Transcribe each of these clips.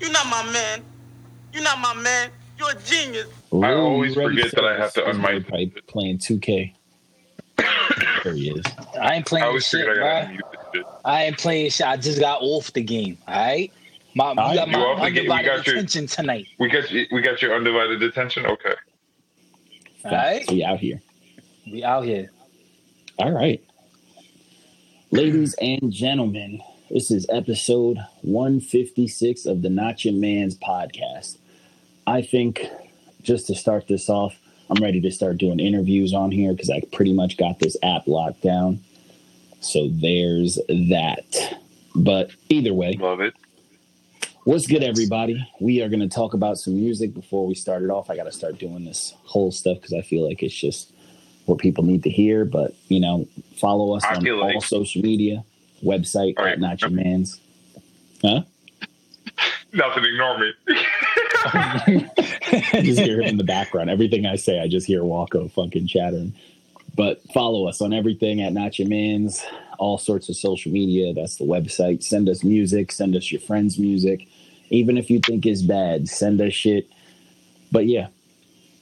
You're not my man. You're not my man. You're a genius. I always forget that I have to this? unmic. Pipe playing 2K. there he is. I ain't I playing always shit, figured I bro. gotta unmute this shit. I ain't playing shit. I just got off the game. All right. My, right, you got you my off the game, we undivided got your- attention tonight. We got you, we got your undivided attention. Okay. All right. So we out here. We out here. All right. Ladies and gentlemen, this is episode 156 of the Not Your Man's podcast. I think just to start this off, I'm ready to start doing interviews on here because I pretty much got this app locked down. So there's that. But either way, Love it. What's good, everybody? We are going to talk about some music before we start it off. I got to start doing this whole stuff because I feel like it's just what people need to hear. But you know, follow us I on all like- social media, website All at right. Not Your Man's. Huh? Nothing. Ignore me. I just hear him in the background. Everything I say, I just hear Walko fucking chattering. But follow us on everything at Not Your Man's, all sorts of social media. That's the website. Send us music. Send us your friends' music. Even if you think it's bad, send us shit. But yeah,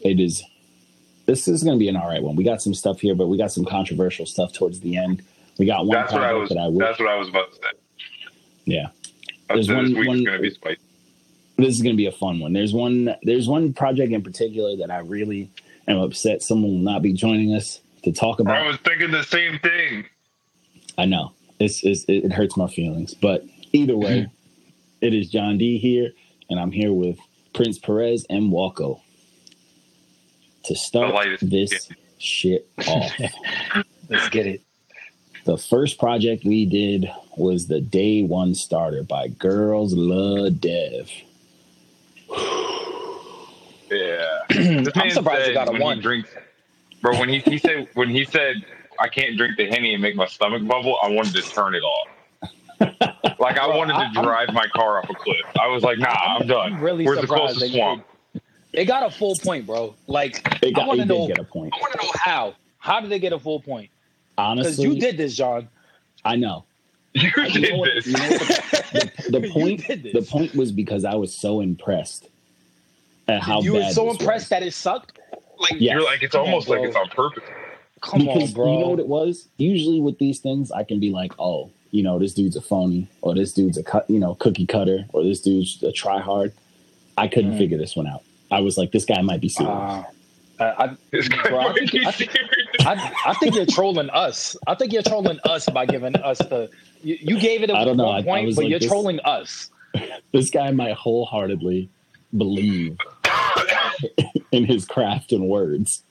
it is. This is going to be an all right one. We got some stuff here, but we got some controversial stuff towards the end. We got one That's what I project was. that I wish. That's what I was about to say. Yeah. There's this one- week's one- gonna be spicy. this is going to be a fun one. There's one there's one project in particular that I really am upset someone will not be joining us to talk about. I was thinking the same thing. I know it's, it's it hurts my feelings, but either way, it is John D here, and I'm here with Prince Perez and Walko to start this shit off. Let's get it. The first project we did was the Day One Starter by Girls Love Dev. Yeah. I'm surprised you got a one. Drinks, bro, when he, he said when he said I can't drink the henny and make my stomach bubble, I wanted to turn it off. like I Bro, wanted I- to drive my car off a cliff. I was like, nah, I'm done. I'm really Where's the surprised closest swamp? It got a full point, bro. Like It got, I want to know. get a point. I want to know how. How did they get a full point? Because Honestly, you did this, John. I know. You You know did what- this. you know what the, the point the point was because I was so impressed at how you were so this impressed was. that it sucked. Like Yes. you're like it's Come on, almost like it's on purpose. Come because on, bro. you know what it was. Usually with these things, I can be like, oh, you know, this dude's a phony, or this dude's a cut, you know, cookie cutter, or this dude's a try hard. I couldn't Mm. figure this one out. I was like, this guy might be serious. Uh, I, I, Bro, I think- I think- I, I think you're trolling us. I think you're trolling us by giving us the. You, you gave it a I don't know. one I- I point, but like you're this- trolling us. this guy might wholeheartedly believe in his craft and words.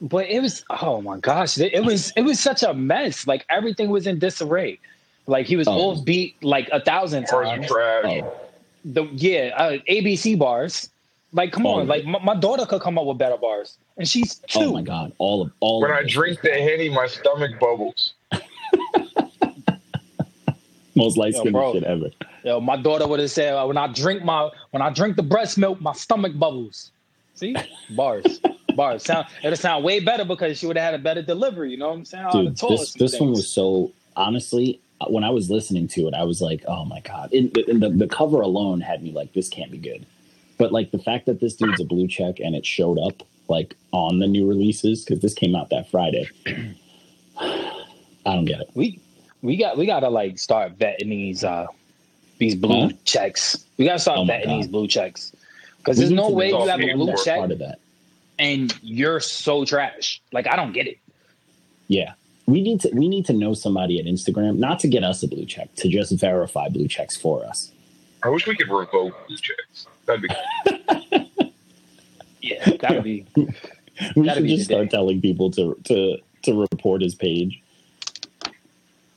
But it was oh my gosh, it, it was it was such a mess. Like everything was in disarray. Like he was Oh. off beat like a thousand times. Oh, The yeah, uh, ABC bars. Like come Oh. on, like my, my daughter could come up with better bars, and she's oh two. oh my god! All of all. When of I this drink the henny, my stomach bubbles. most light skinned shit ever. Yo, my daughter would have said, uh, "When I drink my when I drink the breast milk, my stomach bubbles." See, bars, bars. Sound it'll sound way better because she would have had a better delivery. You know what I'm saying? Dude, told this some this one was so honestly. Uh, when I was listening to it, I was like, "Oh my god!" And, and the the cover alone had me like, "This can't be good." But like the fact that this dude's a blue check and it showed up like on the new releases because this came out that Friday. I don't get it. we we got we gotta like start vetting these uh these blue Huh? checks. We gotta start Oh vetting God. these blue checks because there's no way you have a blue check part of that. and you're so trash. Like I don't get it. Yeah. We need to we need to know somebody at Instagram, not to get us a blue check, to just verify blue checks for us. I wish we could revoke blue checks. That'd be Yeah, that'd be We That'd should just the start telling people to to to report his page.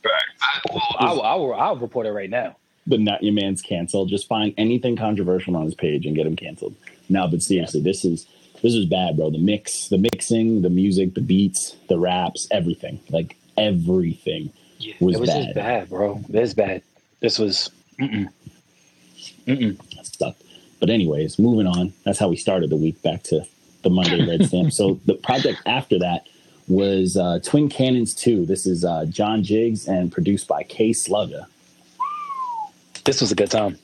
facts. I'll, I'll I'll report it right now. But not your man's canceled. Just find anything controversial on his page and get him canceled. No, but seriously, this is this is bad, bro. The mix, the mixing, the music, the beats, the raps, everything. Like everything was, it was bad. just bad, bro. This bad. This was. Mm-mm. Mm-mm. That sucked. But anyways, moving on. That's how we started the week. Back to the Monday Red Stamp. So the project after that was uh, Twin Cannons 2. This is uh, John Jiggs and produced by K Slugger. This was a good time.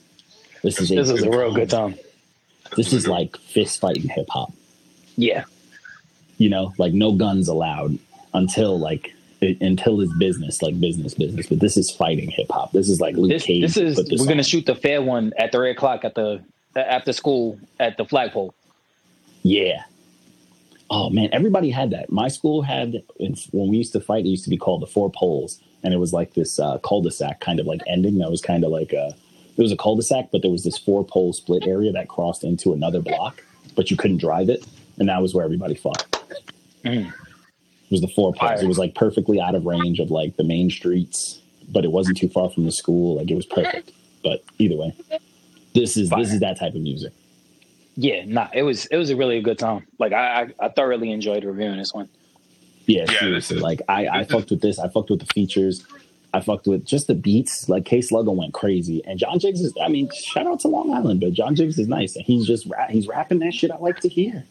This is a This was a real time. good time. This is like fist fighting hip hop. Yeah. You know, like no guns allowed until like it, until it's business, like business, business. But this is fighting hip hop. This is like Luke This Cage. this is we're gonna shoot the fair one at three o'clock at the after school at the flagpole. Yeah. Oh man, everybody had that. My school had when we used to fight. It used to be called the Four Poles, and it was like this uh, cul-de-sac kind of like ending. That was kind of like a it was a cul-de-sac, but there was this four pole split area that crossed into another block, but you couldn't drive it, and that was where everybody fought. Mm. It was the four poles. It was like perfectly out of range of like the main streets, but it wasn't too far from the school. Like it was perfect. But either way, this is Fire. this is that type of music. Yeah, nah, it was it was a really good time. Like I I, I thoroughly enjoyed reviewing this one. Yeah, Yeah, seriously. this is- like I, I fucked with this. I fucked with the features. I fucked with just the beats. Like K Sluggo went crazy, and John Jiggs is. I mean, shout out to Long Island, but John Jiggs is nice, and he's just ra- he's rapping that shit I like to hear.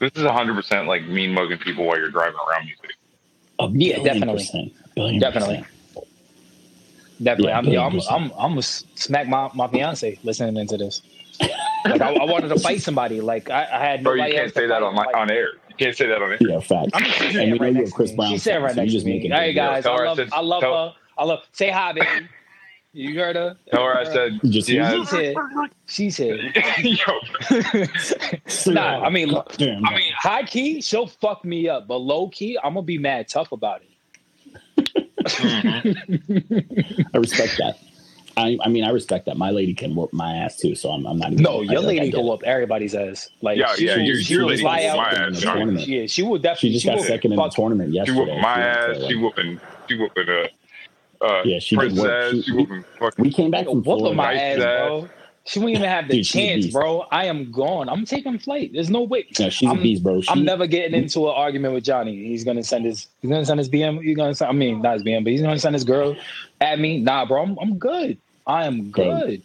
This is 100 percent like mean mugging people while you're driving around music. A Yeah, definitely. percent. Definitely. percent. Definitely, Yeah, I'm, yo, I'm, 100%. I'm, I'm gonna smack my, my fiance listening into this. Like I, I wanted to fight somebody. Like I, I had Bro, you can't say that on my, on air. You can't say that on air. Yeah, fact. I'm she's And sitting we know right you're a next to Chris me. Brown She's sitting fan, right so you next just to me. making Hey big guys, deals. I Tell her I love said- I love tell- her. I love say hi, baby. You heard her? Tell her I said You just- she said. She's here. She's here. Yo, nah, I mean, look, Damn, I mean, high key, she'll fuck me up, but low key, I'm gonna be mad tough about it. I respect that. I, I mean, I respect that. My lady can whoop my ass too, so I'm, I'm not even. No, your I lady get can whoop everybody's ass. Like, Yeah, she yeah, will- your- she your lady can whoop my in the ass, tournament. Yeah, she will definitely. She just got second in the fuck- tournament she yesterday. my too, ass. so, She like, whooping. She whooping. Uh, uh, Yeah, she did princess. work. She- She whooping. Fucking. we came back from Whooping Florida. my ass, ass. bro. She won't even have the Dude, chance, bro. I am gone. I'm taking flight. There's no way. Yeah, she's I'm, a beast, bro. She, I'm never getting into an argument with Johnny. He's gonna send his. He's gonna send his BM. He's gonna send. I mean, not his BM, but he's gonna send his girl at me. Nah, bro. I'm, I'm good. I am Bro. good.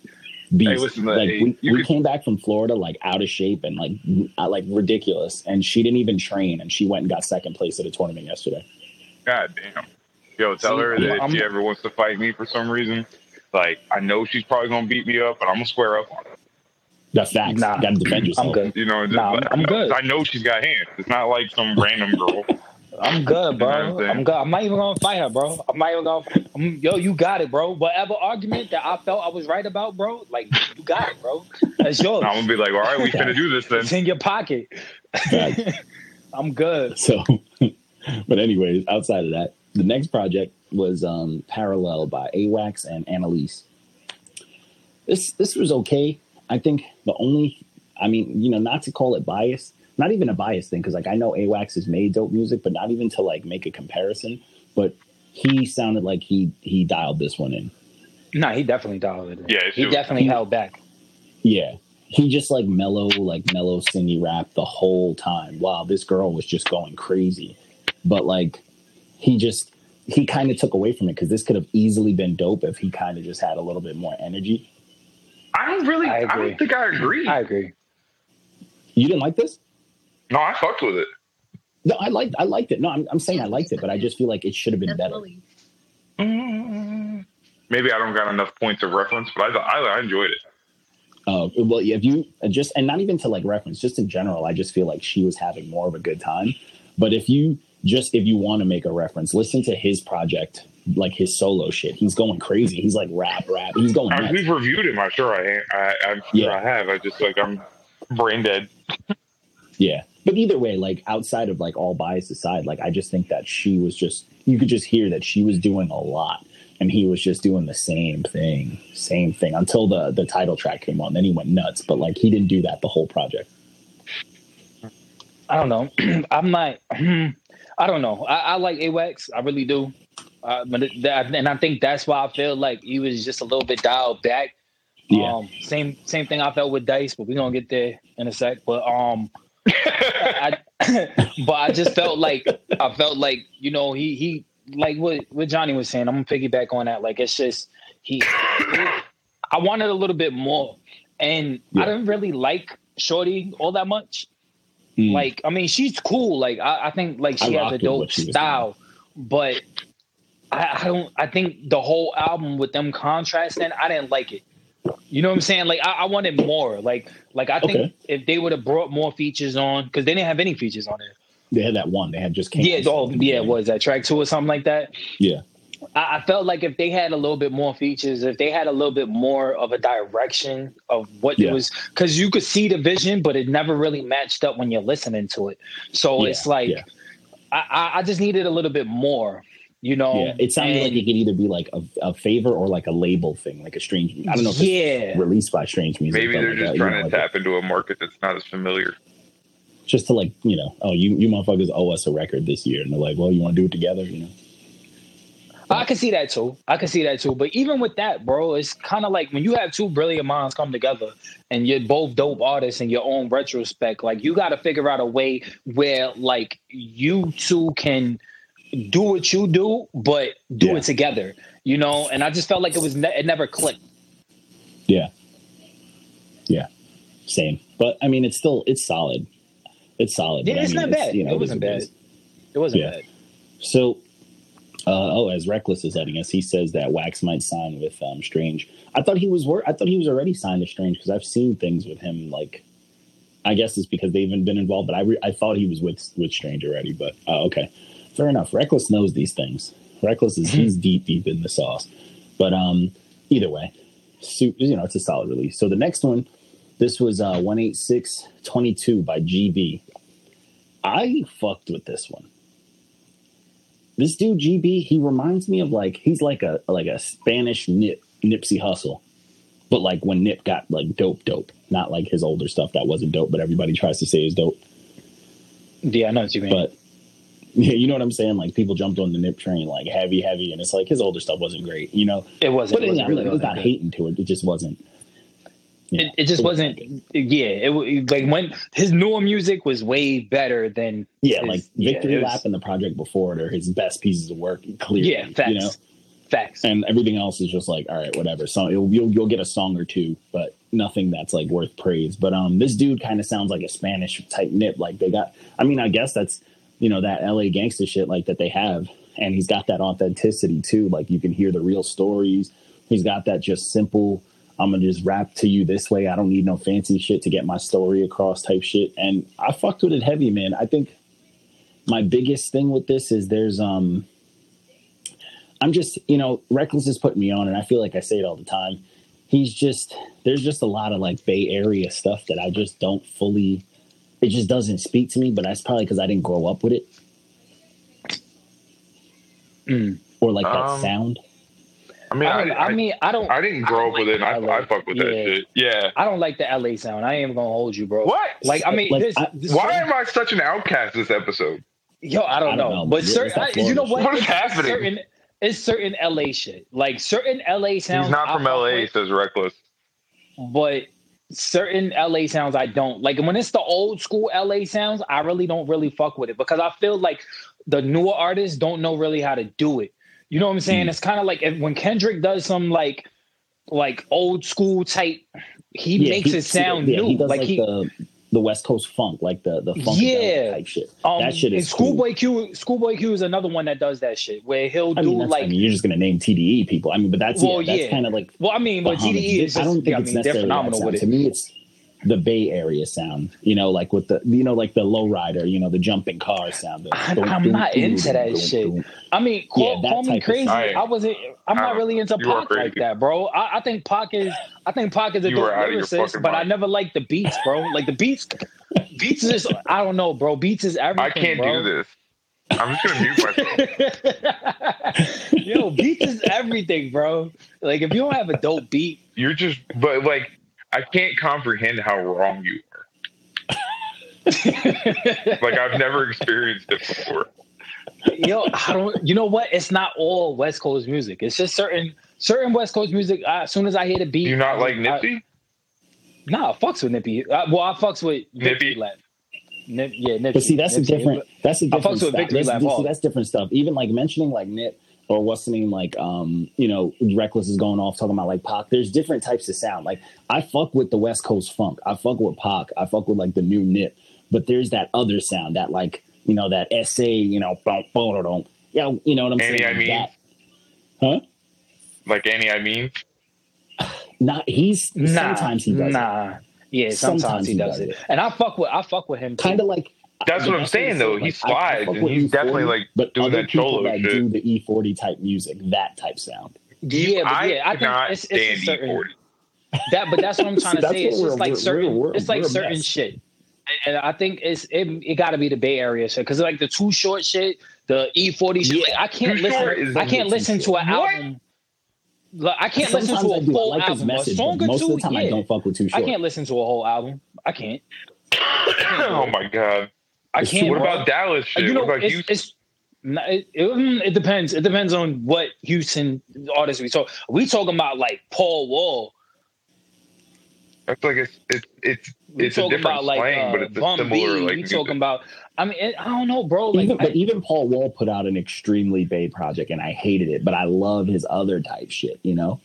beast. Hey, listen, like hey, we, we could- came back from Florida like out of shape and like uh, like ridiculous, and she didn't even train, and she went and got second place at a tournament yesterday. God damn. Yo, tell See, her I'm- that if she ever wants to fight me for some reason, like I know she's probably gonna beat me up, but I'm gonna square up on her. That's facts. Nah, Got to defend yourself. I'm good. You know, just, Nah, I'm- I'm good. I know she's got hands. It's not like some random girl. I'm good, You know bro. I'm? I'm good. I'm not even gonna fight her, bro. I'm not even gonna. I'm, yo, you got it, bro. Whatever argument that I felt I was right about, bro, like you got it, bro. That's yours. I'm gonna be like, all right, we finna do this then. It's in your pocket. I'm good. So, but anyways, outside of that, the next project was um, Parallel by AWAX and Annalise. This this was okay. I think the only, I mean, you know, not to call it bias, not even a bias thing, because like I know AWAX has made dope music, but not even to like make a comparison. But he sounded like he he dialed this one in. Nah, he definitely dialed it. in. Yeah, he just- definitely he- held back. Yeah. He just like mellow, like mellow singy rap the whole time. Wow, this girl was just going crazy. But like he just he kind of took away from it because this could have easily been dope if he kind of just had a little bit more energy. I don't really. I I, don't think I agree. I agree. You didn't like this? no, I fucked with it. No, I liked I liked it. No, I'm, I'm saying I liked it, but I just feel like it should have been better. Mm, Maybe I don't got enough points of reference, but I I, I enjoyed it. Uh, well, if you just and not even to like reference, just in general, I just feel like she was having more of a good time. But if you just if you want to make a reference, listen to his project, like his solo shit. He's going crazy. He's like rap, rap. He's going I, nuts. we've reviewed him. I'm sure I, I I'm sure Yeah. I have. I just like I'm brain dead. Yeah. But either way, like outside of like all bias aside, like I just think that she was just you could just hear that she was doing a lot and he was just doing the same thing, same thing until the the title track came on. Then he went nuts, but like he didn't do that the whole project. I don't know. I'm not. I don't know. I, I like AWAX. I really do. Uh, but it, that, and I think that's why I feel like he was just a little bit dialed back. Yeah. Um, same same thing I felt with Dice, but we're gonna get there in a sec. But um, I, but I just felt like I felt like you know he he like what what Johnny was saying. I'm gonna piggyback on that. Like it's just he. I wanted a little bit more, and Yeah. I didn't really like Shorty all that much. Mm. Like I mean, she's cool. Like I, I think like I she has a dope what she was style, but I, I don't. I think the whole album with them contrasting, I didn't like it. You know what I'm saying? Like I, I wanted more. Like like I think Okay. if they would have brought more features on, because they didn't have any features on it. They had that one. They had just Yeah, Camps. oh yeah, was that track two or something like that? yeah, I, I felt like if they had a little bit more features, if they had a little bit more of a direction of what Yeah. it was, because you could see the vision, but it never really matched up when you're listening to it. So Yeah, it's like yeah. I, I, I just needed a little bit more, you know. yeah. It sounded like it could either be like a, a favor or like a label thing, like a strange. I don't know if it's yeah, released by Strange Music. Maybe they're like, just you trying know, to like a- tap into a market that's not as familiar. just to like you know, oh you you motherfuckers owe us a record this year, and they're like, well, you want to do it together, you know? I can see that too. I can see that too. But even with that, bro, it's kind of like when you have two brilliant minds come together and you're both dope artists in your own retrospect, like you got to figure out a way where like you two can do what you do, but do Yeah. it together, you know? And I just felt like it was, ne- it never clicked. Yeah, yeah, same. But I mean, it's still it's solid. It's solid. Yeah, but I it's mean, not bad. you know, it wasn't bad. It wasn't Yeah. bad. So, uh, oh, as Reckless as letting us, he says that Wax might sign with um, Strange. I thought he was wor- I thought he was already signed to Strange because I've seen things with him. Like, I guess it's because they've been involved, but I re- I thought he was with with Strange already. But uh, okay, fair enough. Reckless knows these things. Reckless is he's deep deep in the sauce. But um, either way, su- you know, it's a solid release. So the next one, this was uh, one eight six twenty two by GB. I fucked with this one this dude GB, he reminds me of like he's like a like a Spanish Nip Nipsey Hussle, but like when Nip got like dope, dope, not like his older stuff that wasn't dope, but everybody tries to say is dope. Yeah, I know what you mean. But yeah, you know what I'm saying? Like people jumped on the Nip train like heavy, heavy, and it's like his older stuff wasn't great, you know. it wasn't. But it wasn't really not- it's not hating to it; it just wasn't. It, it just wasn't. Yeah, it like when his newer music was way better than Yeah, his- like yeah, Victory was- Lap and the project before it are his best pieces of work. Clearly, Yeah, facts. you know. Facts. and everything else is just like all right whatever so it'll, you'll, you'll get a song or two but nothing that's like worth praise but um this dude kind of sounds like a spanish type nip like they got i mean i guess that's you know that la gangster shit like that they have and he's got that authenticity too like you can hear the real stories he's got that just simple i'm gonna just rap to you this way i don't need no fancy shit to get my story across type shit and i fucked with it heavy man i think my biggest thing with this is there's um I'm just, you know, Reckless is putting me on, and I feel like I say it all the time. He's just, there's just a lot of like Bay Area stuff that I just don't fully, it just doesn't speak to me, but that's probably because I didn't grow up with it. Mm. Or like that Um, sound. I mean, I, I, don't, I, I mean, I don't. I didn't grow I up with it. and I, I fuck with that shit. Yeah. I don't like the LA sound. I ain't gonna hold you, bro. What? Like, I mean, Like, this, I- this Why am I such an outcast this episode? Yo, I don't, I don't know. know. But Yeah, certain, I, you know what? What is It's happening? Certain, it's certain LA shit. Like certain LA sounds. He's not from fuck LA, with, says Reckless. but certain LA sounds I don't like. When it's the old school LA sounds, I really don't really fuck with it because I feel like the newer artists don't know really how to do it. You know what I'm saying? Mm. It's kind of like if, when Kendrick does some like like old school type, he Yeah, makes he- it sound yeah, new. He does like, like, he, the the West Coast funk, like the the funk Yeah. type shit. um, that shit is cool. Schoolboy Q. Schoolboy Q is another one that does that shit where he'll I do mean, like. I mean, you're just gonna name TDE people. I mean, but that's Well, yeah, that's yeah. kind of like well, I mean, but TDE is just. I don't think I it's mean, necessarily phenomenal with To me, it's the Bay Area sound. You know, like with the you know, like the lowrider. You know, the jumping car sound. the I'm- dun, I'm dun, not dun, into dun, that dun, shit. dun. I mean, call, Yeah, that call me crazy. sound. I wasn't. I'm I not uh, really into Tupac like that, bro. I, I think Pac is. I think Pac is a You dope are out of lyricist, fucking but I never liked the beats, bro. Like the beats, beats is. I don't know, bro. Beats is everything. I can't bro. do this. I'm just gonna mute myself. Yo, beats is everything, bro. Like if you don't have a dope beat, You're just, but like, I can't comprehend how wrong you are. Like, I've never experienced it before. yo, I don't. You know what? It's not all West Coast music. It's just certain certain West Coast music. I, as soon as I hear the beat, Do you not like I- Nipsey? Nah, I fucks with Nippy. Uh, well, I fucks with Victory Nippy? Lap. Nip, yeah, Nipsey. But see, that's a different. That's a I fucks different with stuff. Victory That's, Lap see, that's different stuff. Even like mentioning like Nip or what's the name like um you know Reckless is going off talking about like Pac. There's different types of sound. Like I fuck with the West Coast funk. I fuck with Pac. I fuck with like the new Nip. But there's that other sound that like you know that SA you know boom boom boom. Yeah, you know what I'm Annie, saying. I mean. That- huh? Like Annie, I mean, Not he's Nah, sometimes he does Nah, yeah, sometimes, Sometimes he, he does does it. it. and I fuck with I fuck with him. kind of like That's the what I'm best way to saying, though. it, He like, I- I slides, and he's definitely, E40, like, but doing other that people cholo that shit. do the E40 type music, that type sound. Yeah, but I yeah, I think cannot it's, it's a certain E40. that. But that's what I'm trying See, to say. It's just like we're- certain. we're- it's like we're a certain mess. shit. And I think it's it, it got to be the Bay Area shit because like the Too Short shit, the E40 shit. like, I can't Too listen. I can't listen to an What? album. Like, I can't listen to I a do. I full like album. message, a song or most two. of the time yeah. I don't fuck with too short. I can't listen to a whole album. I can't. oh my god. I It's can't. true. What bro. about Dallas shit? you know, what about it's, Houston? it's not- it, it, depends. It depends on what Houston artists we talk. We talking about like Paul Wall. That's like it's it's it's We it's a talking different about like slang, uh, but it's a Bun similar B. like we music. talking about. I mean, it, I don't know, bro. Like, even, but I- even Paul Wall put out an extremely Bay project, and I hated it. But I love his other type shit. You know,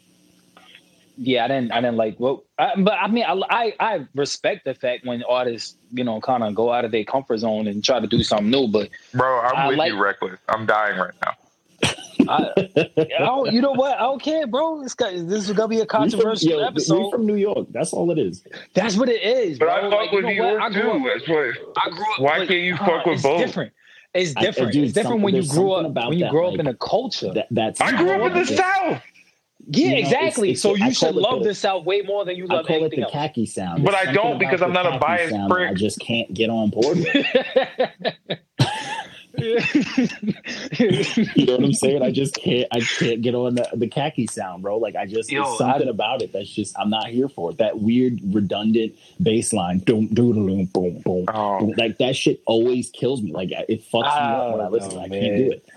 yeah, I didn't. I didn't like. Well, I, but I mean, I, I I respect the fact when artists, you know, kind of go out of their comfort zone and try to do something new. But Bro, I'm I with like- you, reckless. I'm dying right now. I, I don't, you know what? I don't care, bro. It's got, this is gonna be a we from, controversial yo, we episode. from New York. That's all it is. That's what it is, But bro. I fuck Like, with know New? York I grew too. up. That's what. I grew up. Why like, can't you uh, fuck with it's both? Different. It's I- different. dude, it's different when you grew up about when you that, grow up like, in a culture. That, that's I grew up in the South, yeah, you know, exactly. it's- so it's- I you should love the- the South way more than you love I love call it the else. khaki sound. But There's I don't because I'm not a khaki biased sound prick. I just can't get on board with. You know what I'm saying? I just can't. I can't get on the, the khaki sound, bro. Like I just Yo, there's something I- about it that's just I'm not here for it. That weird redundant bass line, boom, boom, boom, boom. Oh. Like that shit always kills me. Like it fucks me up when I Oh, listen. no, I man. can't do it.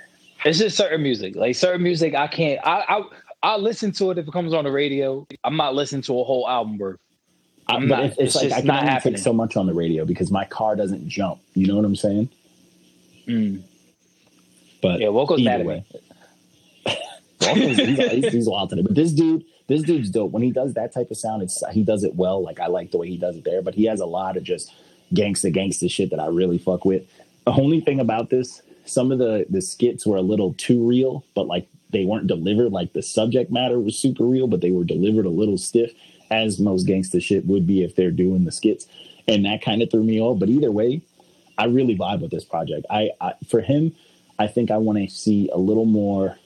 it's just certain music. Like certain music, I can't. I I I listen to it if it comes on the radio. I'm not listening to a whole album worth. I'm but not- it's, it's like just I not happening. so much on the radio because my car doesn't jump. You know what I'm saying? Mm. But Yeah, Walko's mad either at way, me. He's, he's, he's wild today. But this dude, this dude's dope. When he does that type of sound, it's he does it well. Like I like the way he does it there. But he has a lot of just gangsta gangsta shit that I really fuck with. The only thing about this, some of the the skits were a little too real, but like they weren't delivered. Like the subject matter was super real, but they were delivered a little stiff, as most gangster shit would be if they're doing the skits. And that kind of threw me off. But either way, I really vibe with this project. I, I for him, I think I want to see a little more.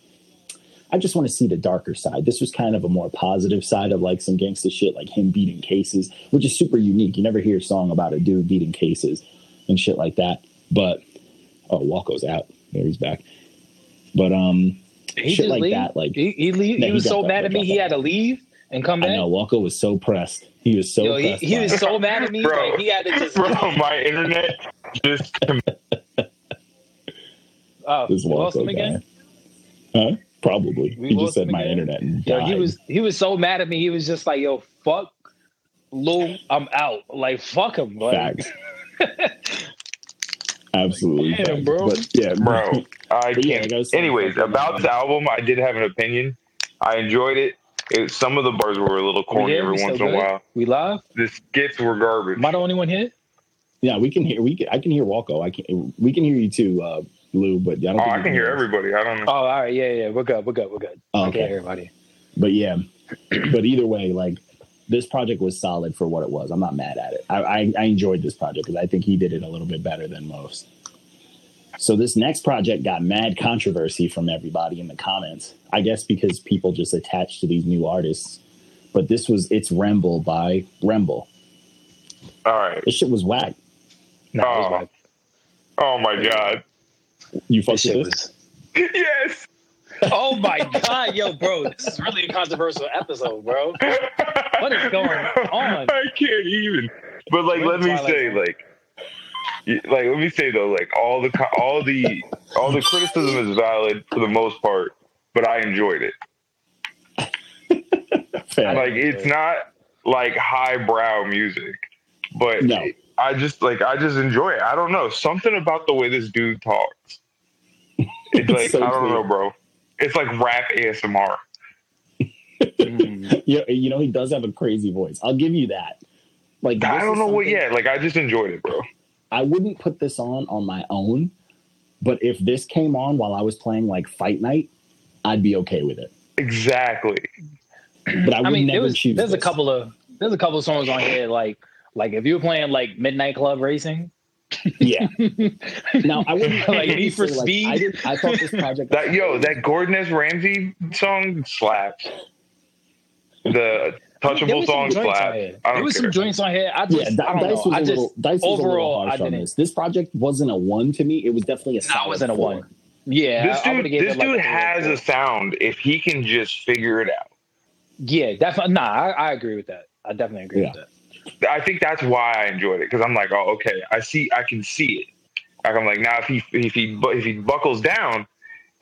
I just want to see the darker side. This was kind of a more positive side of like some gangster shit, like him beating cases, which is super unique. You never hear a song about a dude beating cases and shit like that. But oh, Walko's out. There he's back. But um, He shit just like leave. that, like He he, leave, No, he he was so mad at me. He had to leave and come I back. know Walko was so pressed. He was so Yo, he, pressed. he by was so mad at me. Bro. Like, he had to just. bro. My internet just Oh, this you lost Walko him again. Huh? Probably. We he just said my again? internet and Yo, died. he was he was so mad at me. He was just like, "Yo, fuck Lou, I'm out." Like, fuck him, like, Facts. Absolutely, Damn, bro. But yeah, bro. I But yeah, can't. like I Anyways, about the album, I did have an opinion. I enjoyed it. it some of the bars were a little corny every We still once in a while. we live. The skits were garbage. Am I the only one here? Yeah, we can hear. We can, I can hear Walko. I can. We can hear you too, uh, Lou. But I don't. oh, think I you can hear us. everybody. I don't know. Oh, all right, yeah, yeah, we're good, we're good, we're good. Oh, I okay. can't hear everybody. But yeah, but either way, like this project was solid for what it was. I'm not mad at it. I I, I enjoyed this project because I think he did it a little bit better than most. So this next project got mad controversy from everybody in the comments. I guess because people just attached to these new artists. But this was it's Remble by Remble. All right. This shit was whack. No, it was Oh. whack. Oh my god. You This fucked shit with this? was. yes. Oh my god, yo, bro, this is really a controversial episode, bro. What is going on? I can't even. But like, We're let me Twilight say, Zone. like, like, let me say though, like, all the all the all the criticism is valid for the most part, but I enjoyed it. Like, it's not like highbrow music, but No. I just like I just enjoy it. I don't know something about the way this dude talks. It's like So I don't clear. know, bro. It's like rap ASMR. Mm. Yeah, you know he does have a crazy voice. I'll give you that. Like I don't know what. Yeah, like I just enjoyed it, bro. I wouldn't put this on on my own, but if this came on while I was playing like Fight Night, I'd be okay with it. Exactly. But I would I mean, never there was, choose. there's a couple of there's a couple of songs on here like like if you were playing like Midnight Club Racing, Yeah. Now I wouldn't Like Need for say, like, Speed? I, did, I thought this project. That yo, that Gordon S. Ramsay song slaps. The touchable was some song slaps. I There was care. some joints on here. I just yeah, Di- I don't Dice know. was a I just little. Dice was a little overall, harsh I didn't. this. This project wasn't a one to me. It was definitely a. No, it wasn't a four. one. yeah, this I, I dude, this it, like, dude a has four. a sound if he can just figure it out. Yeah, definitely. Nah, I, I agree with that. I definitely agree Yeah. with that. I think that's why I enjoyed it because I'm like, oh, okay, I see, I can see it. Like I'm like, now if he if he if he buckles down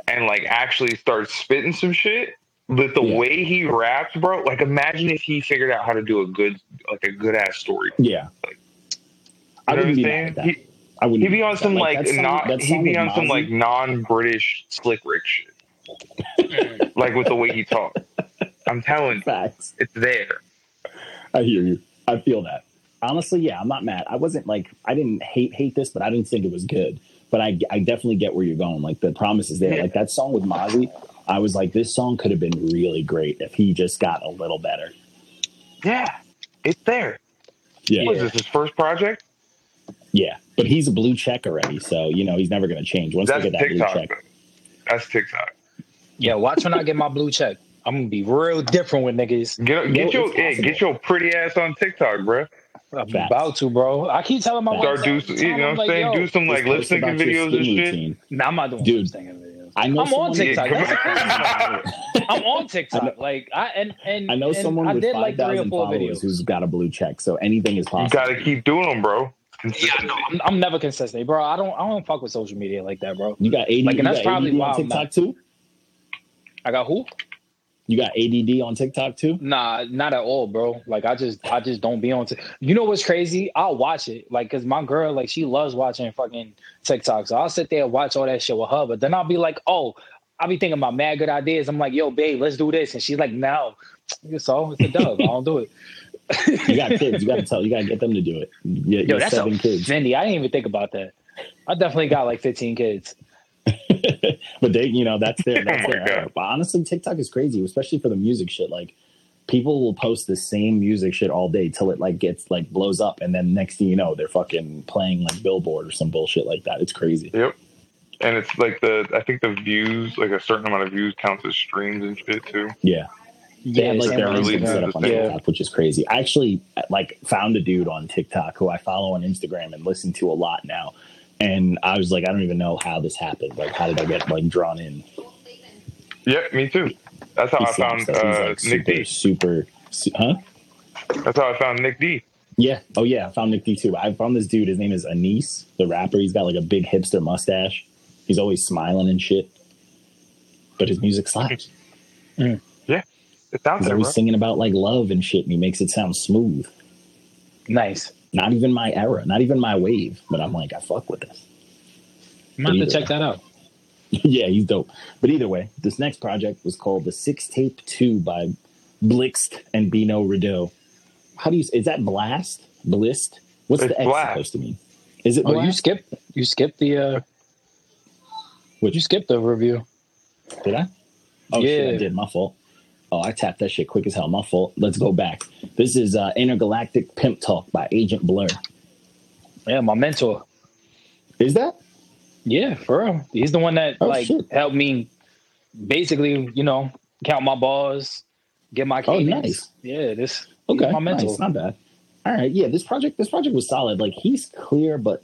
and like actually starts spitting some shit, but the Yeah. way he raps, bro, like imagine if he figured out how to do a good like a good ass story. Yeah. You I know what wouldn't I'm be mad at that. He, I wouldn't. he'd be on at some that. like, not that he'd be with on some like non-British slick Rick shit, like with the way he talks. I'm telling you, facts. it's there. I hear you. I feel that. Honestly, yeah, I'm not mad. I wasn't like I didn't hate hate this, but I didn't think it was good. But I I definitely get where you're going. Like the promise is there. Like that song with Mozzy, I was like, this song could have been really great if he just got a little better. Yeah, it's there. Yeah, What is this? His first project? yeah. But he's a blue check already, so you know he's never going to change once That's they get that blue TikTok. check. That's TikTok. Yeah, watch when I get my blue check. I'm gonna be real different with niggas. Get No, get your it's hey, get your pretty ass on TikTok, bro. I'm Facts. about to, bro. I keep telling my wife. Start do some, you know I'm what I'm saying? yo, Do some like Just lip post syncing videos and shit. routine. Nah, I'm not doing Dude, some singing videos. I know I'm on TikTok. That's crazy. I'm on TikTok. Like I and and I know and someone I with did five like three or thousand four followers videos. who's got a blue check, so anything is You possible. gotta keep doing them, bro. Yeah, no, I'm, I'm never consistent, bro. I don't I don't fuck with social media like that, bro. You got ADD, Like, and that's probably ADD why on I'm TikTok not- too. I got who? You got ADD on TikTok too. Nah, not at all, bro. Like I just I just don't be on. T- you know what's crazy? I'll watch it, like, cause my girl, like, she loves watching fucking TikTok. So I'll sit there and watch all that shit with her. But then I'll be like, oh, I'll be thinking about mad good ideas. I'm like, yo, babe, let's do this, and she's like, no. So it's a dub. I don't do it. You got kids. You got to tell. You got to get them to do it. You, Yo, you're that's seven a kids, Fendi. I didn't even think about that. I definitely got like 15 kids. but they, you know, that's their. That's Oh their era. But honestly, TikTok is crazy, especially for the music shit. Like, people will post the same music shit all day till it like gets like blows up, and then next thing you know, they're fucking playing like Billboard or some bullshit like that. It's crazy. Yep. And it's like the I think the views, like a certain amount of views counts as streams and shit too. Yeah. They have like same their on own really set up on Yeah. TikTok, which is crazy. I actually like found a dude on TikTok who I follow on Instagram and listen to a lot now. And I was like, I don't even know how this happened. Like, how did I get like drawn in? Yep, me too. That's how He I found uh, like Nick super, D. super, su- huh? That's how I found Nick D. Yeah. Oh yeah, I found Nick D too. I found this dude. His name is Anise, the rapper. He's got like a big hipster mustache. He's always smiling and shit. But his music slaps. It's out He's always bro. singing about like love and shit, and he makes it sound smooth. Nice. Not even my era, not even my wave. But I'm like, I fuck with this. I'm gonna have to check that out. yeah, he's dope. But either way, this next project was called the Six Tape Two by Blixt and Bino Rideau. How do you? Is that blast? Blist? What's It's the X blast. supposed to mean? Is it Oh, you blast? skipped you skipped the uh Which- you skipped the review. Did I? Oh shit, I did. My fault. Oh, I tapped that shit quick as hell. My fault. Let's go back. This is uh, Intergalactic Pimp Talk by Agent Blur. Yeah, my mentor. Is that? Yeah, for real. He's the one that Oh, like shit. helped me basically, you know, count my balls, get my Oh, nice. Yeah, this Okay, my mentor. nice, not bad. All right, yeah, this project, this project was solid. Like he's clear, but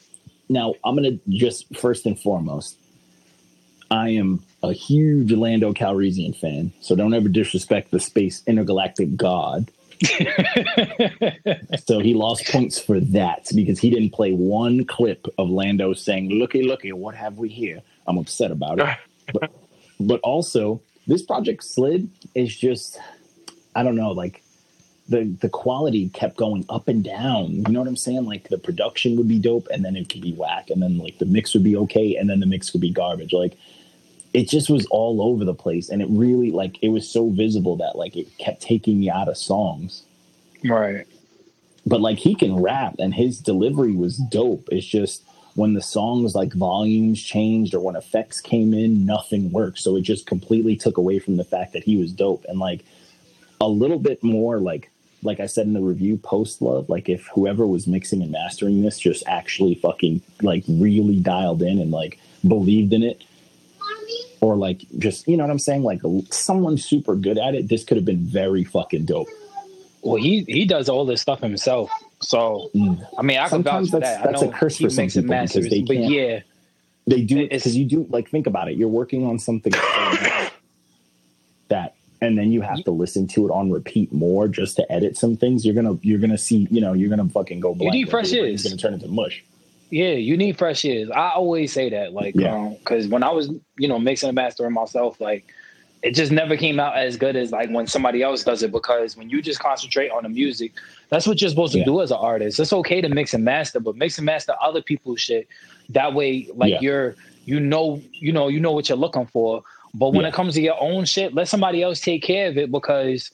now I'm gonna just first and foremost, I am a huge Lando Calrissian fan, so don't ever disrespect the space intergalactic god. so he lost points for that because he didn't play one clip of Lando saying, "Looky, looky, what have we here?" I'm upset about it. but, but also, this project slid is just, I don't know, like the the quality kept going up and down. You know what I'm saying? Like the production would be dope, and then it could be whack, and then like the mix would be okay, and then the mix could be garbage. Like it just was all over the place, and it really like it was so visible that like it kept taking me out of songs. right. But like he can rap, and his delivery was dope. It's just when the songs like volumes changed or when effects came in, nothing worked. So it just completely took away from the fact that he was dope, and like a little bit more like like I said in the review, post love. Like if whoever was mixing and mastering this just actually fucking like really dialed in and like believed in it, or like just you know what I'm saying, like someone super good at it, this could have been very fucking dope. Well, he he does all this stuff himself, so mm. I mean, I sometimes that's that. that's a curse for some people because they but yeah, they do because you do like think about it. You're working on something that and then you have to listen to it on repeat more just to edit some things, you're gonna you're gonna see, you know, you're gonna fucking go blank. You need fresh ears. It's gonna turn into mush. Yeah, you need fresh ears. I always say that, like, because um, when I was, you know, mixing and mastering myself, like, it just never came out as good as like when somebody else does it. Because when you just concentrate on the music, that's what you're supposed to yeah. do as an artist. It's okay to mix and master, but mix and master other people's shit. That way, like, yeah. you're, you know, you know, you know what you're looking for but when yeah. it comes to your own shit, let somebody else take care of it because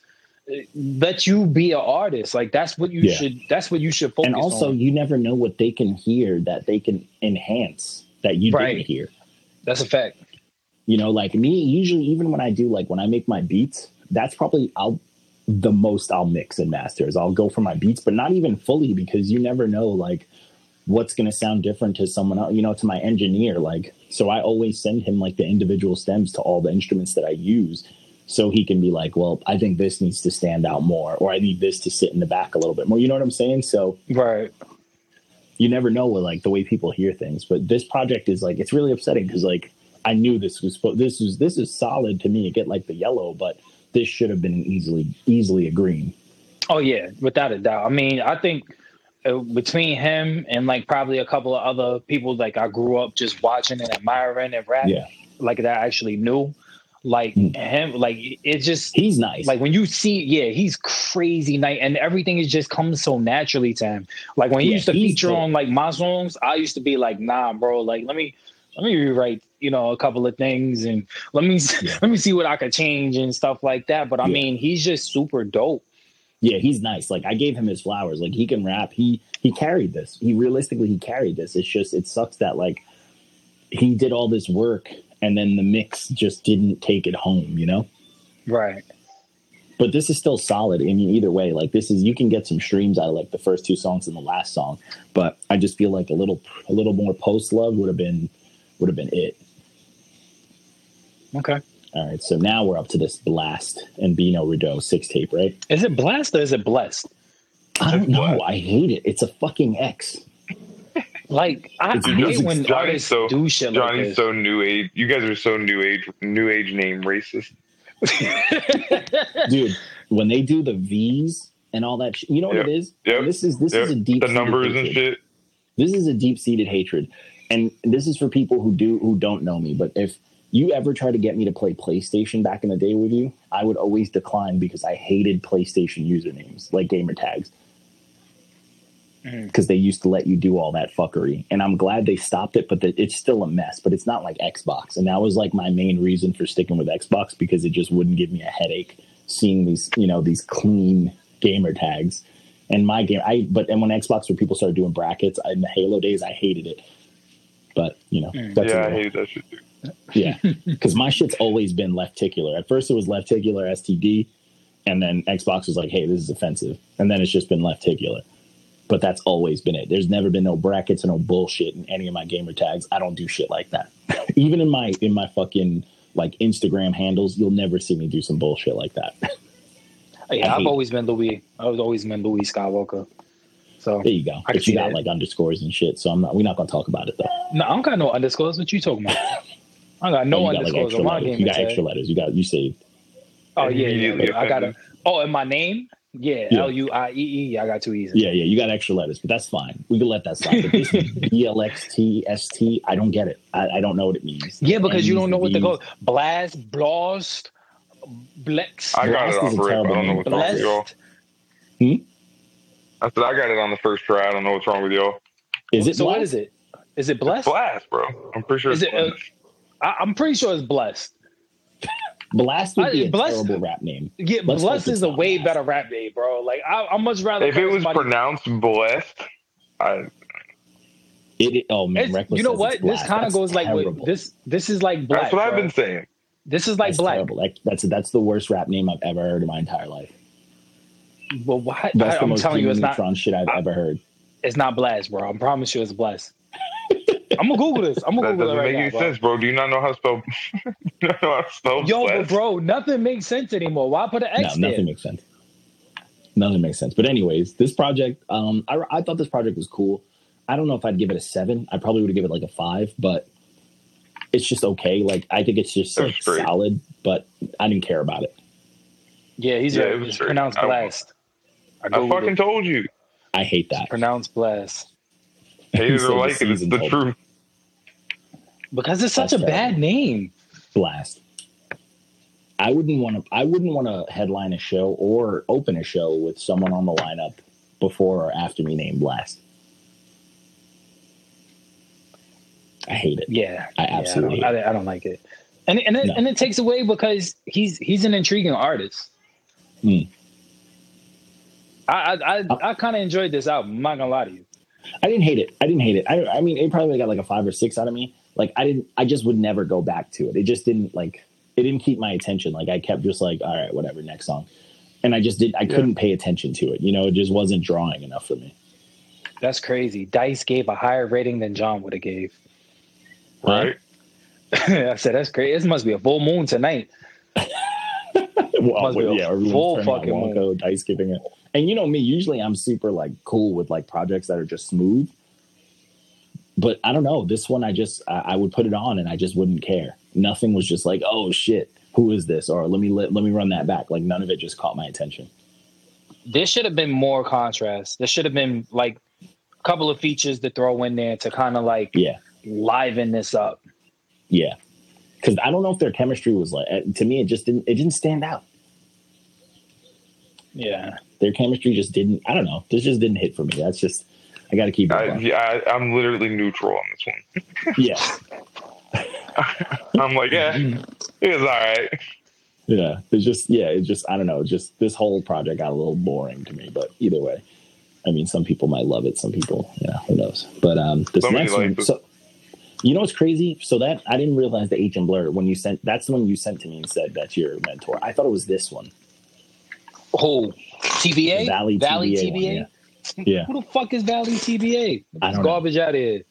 let you be an artist. Like that's what you yeah. should. That's what you should focus. On and also, on. you never know what they can hear that they can enhance that you right. didn't hear. That's a fact. You know, like me, usually, even when I do, like when I make my beats, that's probably I'll the most I'll mix and master is I'll go for my beats, but not even fully because you never know like what's going to sound different to someone else. You know, to my engineer, like so I always send him like the individual stems to all the instruments that I use so he can be like, well, I think this needs to stand out more, or I need this to sit in the back a little bit more. You know what I'm saying? So, right. You never know what like the way people hear things, but this project is like it's really upsetting because like I knew this was this is this is solid to me. To get like the yellow, but this should have been easily easily a green. Oh yeah, without a doubt. I mean, I think uh, between him and like probably a couple of other people like I grew up just watching and admiring and rap, yeah. like that I actually knew. Like mm. him, like it's just he's nice. Like when you see, yeah, he's crazy nice, and everything is just comes so naturally to him. Like when he yeah, used to feature dope. on like my songs, I used to be like, nah, bro, like let me let me rewrite you know a couple of things and let me yeah. let me see what I could change and stuff like that. But I yeah. mean, he's just super dope. Yeah, he's nice. Like I gave him his flowers. Like he can rap. He he carried this. He realistically he carried this. It's just it sucks that like he did all this work and then the mix just didn't take it home, you know? Right. But this is still solid. I mean, either way, like this is you can get some streams out of like the first two songs and the last song. But I just feel like a little a little more post love would have been would have been it. Okay. All right, so now we're up to this Blast and Bino Rideau six tape, right? Is it Blast or is it Blessed? I don't know. I hate it. It's a fucking X. Like I, I hate when Johnny's artists so, do shit Johnny's like this. so new age. You guys are so new age, new age name racist. Dude, when they do the V's and all that, sh- you know what yep. it is. Yep. This is this yep. is a deep the numbers hatred. and shit. This is a deep seated hatred, and this is for people who do who don't know me. But if you ever try to get me to play PlayStation back in the day with you, I would always decline because I hated PlayStation usernames like gamer tags. Because mm. they used to let you do all that fuckery, and I'm glad they stopped it. But the, it's still a mess. But it's not like Xbox, and that was like my main reason for sticking with Xbox because it just wouldn't give me a headache seeing these, you know, these clean gamer tags. And my game, I but and when Xbox, when people started doing brackets in the Halo days, I hated it. But you know, mm. yeah, I hated that shit too yeah, because my shit's always been lefticular. At first, it was lefticular STD, and then Xbox was like, "Hey, this is offensive," and then it's just been lefticular. But that's always been it. There's never been no brackets and no bullshit in any of my gamer tags. I don't do shit like that. Even in my in my fucking like Instagram handles, you'll never see me do some bullshit like that. Oh, yeah, I've always been Louis. I've always been Louis Skywalker. So there you go. I but you got that. like underscores and shit. So I'm not. We're not gonna talk about it though. No, I don't got no underscores. What you talking about? I got no oh, underscores like on my letters. game. You got extra letters. You got you saved. Oh yeah, yeah, yeah. I got it. Oh, and my name. Yeah, yeah. L U I E E. I got two E's. Yeah, yeah. You got extra letters, but that's fine. We can let that slide. But this B L X T S T. I don't get it. I, I don't know what it means. Yeah, because you don't know what to go. Blast, blast, blex. I got it on first. I don't know what's wrong with y'all. Hmm? I said I got it on the first try. I don't know what's wrong with y'all. Is it? So blast? what is it? Is it blessed? It's blast, bro. I'm pretty sure. Is it? Uh, I, am pretty sure it's blessed. Blast would be a Blast, terrible rap name. Yeah, Let's Blessed is a way better rap name, bro. Like I, I much rather. If it was pronounced blessed, I. It, oh man, reckless. you know what? This kind of goes terrible. like with, this. This is like black. That's what bro. I've been saying. This is like that's black. Terrible. Like, that's that's the worst rap name I've ever heard in my entire life. Well, why? That's I, the am most telling you, it's not. Shit I've I- ever heard. It's not blast, bro. I promise you, it's blast. I'm gonna Google this. I'm gonna Google That Google doesn't it right make now, any bro. sense, bro. Do you not know how to spell? do you not know how to spell Yo, but bro, nothing makes sense anymore. Why put an No, X there? nothing makes sense. Nothing makes sense. But anyways, this project, um, I, I thought this project was cool. I don't know if I'd give it a seven. I probably would have given it like a five, but it's just okay. Like I think it's just like solid, but I didn't care about it. Yeah, he's Yeah, right. it was pronounced I- blast. I, I Googled fucking it. told you. I hate that. pronounced blast Hate it Said the or like it, it's the told. truth. because it's such That's a bad name. Blast. I wouldn't want to. I wouldn't want to headline a show or open a show with someone on the lineup before or after me named Blast. I hate it. Yeah, I yeah, absolutely I, don't, I, I don't like it, and and it, No. and it takes away because he's he's an intriguing artist. Hmm. I I I, I kind of enjoyed this album. I'm not gonna lie to you. I didn't hate it. I didn't hate it. I, I mean, it probably got like a five or six out of me. Like I didn't. I just would never go back to it. It just didn't like. It didn't keep my attention. Like I kept just like, all right, whatever, next song. And I just did. I couldn't pay attention to it. You know, it just wasn't drawing enough for me. That's crazy. Dice gave a higher rating than John would have gave. Right? I said that's crazy. This must be a full moon tonight. well, Must be a yeah, everyone's full turning on fucking moon. Wonko, dice giving it. And you know me, usually I'm super like cool with like projects that are just smooth. But I don't know. This one, I just I, I would put it on and I just wouldn't care. Nothing was just like, oh shit, who is this? Or let me let, let me run that back. Like none of it just caught my attention. This should have been more contrast. This should have been like a couple of features to throw in there to kind of like Yeah, liven this up. yeah. Because I don't know if their chemistry was like. eh, To me, it just didn't. It didn't stand out. Yeah. Their chemistry just didn't. I don't know. This just didn't hit for me. That's just. I got to keep. I, going. yeah, I, I'm literally neutral on this one. yeah. I'm like, yeah, it was all right. Yeah, it's just yeah, it's just I don't know. Just this whole project got a little boring to me. But either way, I mean, some people might love it, some people, yeah, who knows. But um, this Somebody next one, it. so you know what's crazy? So that I didn't realize the H and Blur when you sent. That's the one you sent to me and said that's your mentor. I thought it was this one. Oh, TBA? Valley Valley TBA one, TBA? Yeah, Who the fuck is Valley TBA? Get I don't know. garbage out of here.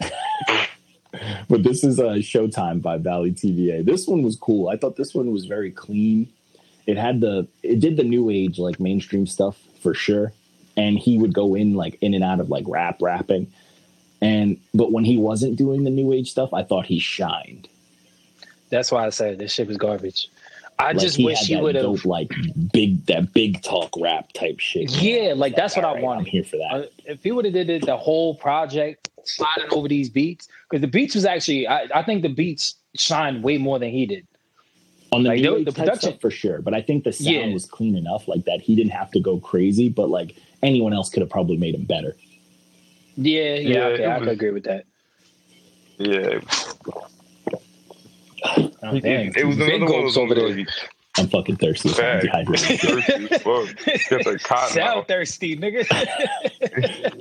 but this is uh, Showtime by Valley TVA. This one was cool. I thought this one was very clean. It had the it did the new age like mainstream stuff for sure, and he would go in like in and out of like rap rapping, and but when he wasn't doing the new age stuff, I thought he shined. That's why I said this shit was garbage. I Like, just he wish had he would have. dope, like big that big talk rap type shit. Yeah, like that's what I All right, I'm wanted. here for that. Uh, if he would have did it the whole project, sliding over these beats, because the beats was actually, I, I think the beats shined way more than he did. On the Like, new the- age the type production- stuff for sure, but I think the sound Yeah. was clean enough like that he didn't have to go crazy, but like anyone else could have probably made him better. Yeah, yeah, Yeah, okay, I could agree with that. Yeah, Oh, damn, it was big another one of gulps those over there. where I'm fucking thirsty. so I'm Bag. dehydrated. Thirsty as fuck. Got the cotton Sound thirsty, nigga.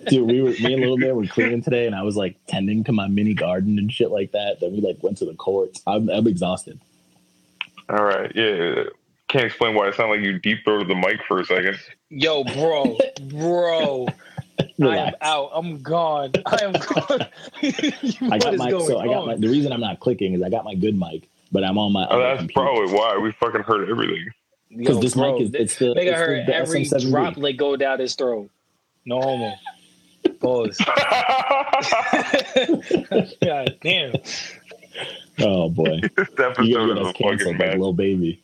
Dude, we were me and Little Man were cleaning today, and I was like tending to my mini garden and shit like that. Then we like went to the courts. I'm, I'm exhausted. All right, yeah. Can't explain why it sounded like you deep throated the mic for a second. Yo, bro, bro, I am out. I'm gone. I am gone. I got my going so I got my the reason I'm not clicking is I got my good mic, but I'm on my Oh, that's computer. probably why we fucking heard everything. because this bro, mic is it's the Nigga it's heard the, the every SM7B. droplet go down his throat. No homo. Pause. God damn. Oh boy, this you episode gonna get is a fucking like mess. little baby.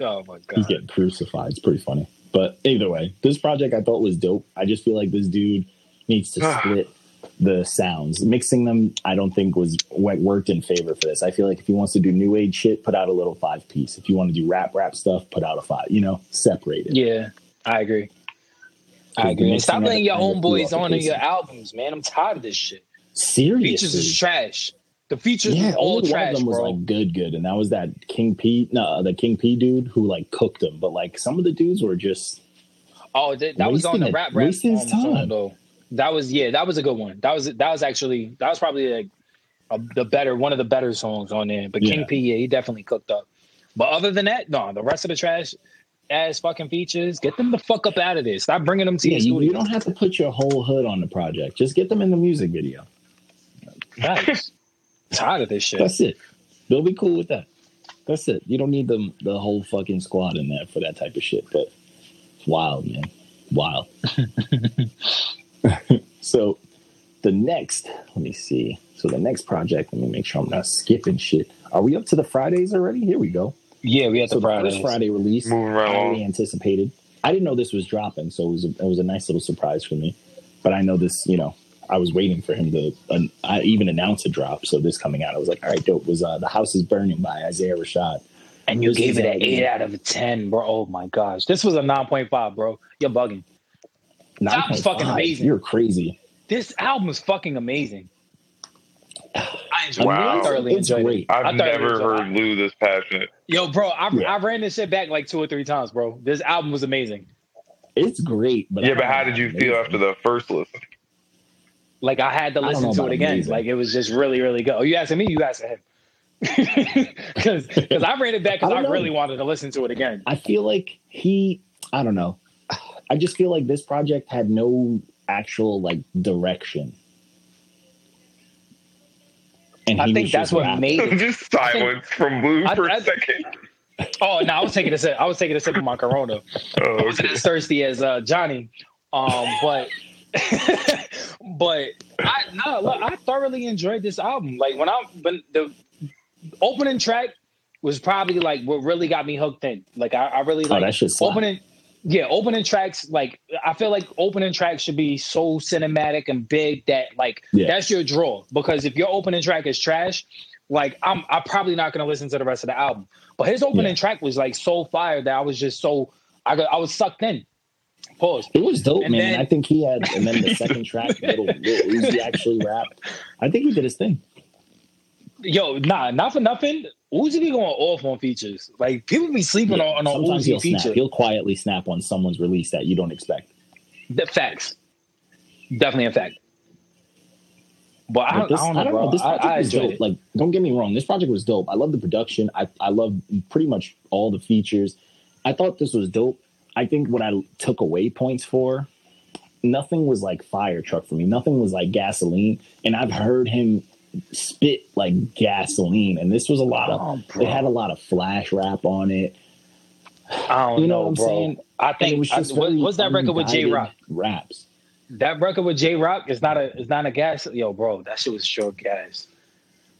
Oh my god. He's getting crucified. It's pretty funny. But either way, this project I thought was dope. I just feel like this dude needs to split the sounds. Mixing them, I don't think was what worked in favor for this. I feel like if he wants to do new age shit, put out a little five piece. If you want to do rap rap stuff, put out a five. You know, separate it. Yeah, I agree. I agree. Stop letting your kind of threw homeboys on in your albums, man. I'm tired of this shit. Seriously, Features is trash. The features yeah, all only trash, one of them was bro. like good, good, and that was that King P. No, the King P dude who like cooked them. But like some of the dudes were just oh, that, that was on the rap rap wasting his time. though. That was yeah, that was a good one. That was that was actually that was probably like a, the better one of the better songs on there. But King Yeah. P, yeah, he definitely cooked up. But other than that, no, the rest of the trash ass fucking features, get them the fuck up out of this. Stop bringing them to Yeah, you, studio. you don't have to put your whole hood on the project. Just get them in the music video. Facts. Tired of this shit. That's it. They'll be cool with that. That's it. You don't need them the whole fucking squad in there for that type of shit. But it's wild, man. Wild. so the next, let me see. So the next project, let me make sure I'm not skipping shit. Are we up to the Fridays already? Here we go. Yeah, we had So the the first Friday release, Moving right highly anticipated. I didn't know this was dropping, so it was a, it was a nice little surprise for me. But I know this, you know, I was waiting for him to uh, I even announce a drop. So this coming out, I was like, all right, dope. Was uh, the house is burning by Isaiah Rashad? And you This gave it an eight out of ten, bro. Oh my gosh, this was a nine point five, bro. You're bugging. That was fucking 9.5. amazing. You're crazy. This album is fucking amazing. I enjoyed Wow. it. Thoroughly It's enjoyed great. it. I I've thoroughly never enjoyed heard it. Lou this passionate. Yo, bro, I, Yeah. I ran this shit back like two or three times, bro. This album was amazing. It's great, but Yeah, don't but how did you about feel after the first listen? Like I had to listen to it again. amazing. Like it was just really, really good. Oh, you asking me? You asking him? Because I ran it back because don't I, really wanted to listen to it again. I feel like he, I don't know. I just feel like this project had no actual like direction. And I think that's what rapping. made it. Just silence from Lou I- for a I- second. Oh no, I was taking a sip. I was taking a sip of my Corona. Oh, I wasn't as thirsty as uh, Johnny, um, but but I no, look, I thoroughly enjoyed this album. Like when I when the opening track was probably like what really got me hooked in. Like I, I really Oh, like that shit slap. Yeah, opening tracks like I feel like opening tracks should be so cinematic and big that like Yeah. that's your draw. Because if your opening track is trash, like I'm I'm probably not gonna listen to the rest of the album. But his opening Yeah. track was like so fire that I was just so I got I was sucked in. Pause. It was dope, And man. then- I think he had, and then the second track, little, Lil Uzi actually rapped. I think he did his thing. Yo, nah, not for nothing. Uzi be going off on features. Like people be sleeping Yeah, on, on Sometimes he'll Uzi feature. snap. He'll quietly snap on someone's release that you don't expect. The facts. Definitely a fact. But I, this, I don't know, bro. This project I was dope. it. Like, don't get me wrong. This project was dope. I love the production. I I love pretty much all the features. I thought this was dope. I think what I took away points for, nothing was like fire truck for me. Nothing was like gasoline. And I've heard him spit like gasoline. And this was a lot of. Oh. It had a lot of flash rap on it. I don't You know know, what I'm bro. saying? I And it think was I, what, what's that record with Jay Rock? raps. That record with Jay Rock is not a is not a gas. Yo, bro, that shit was sure gas.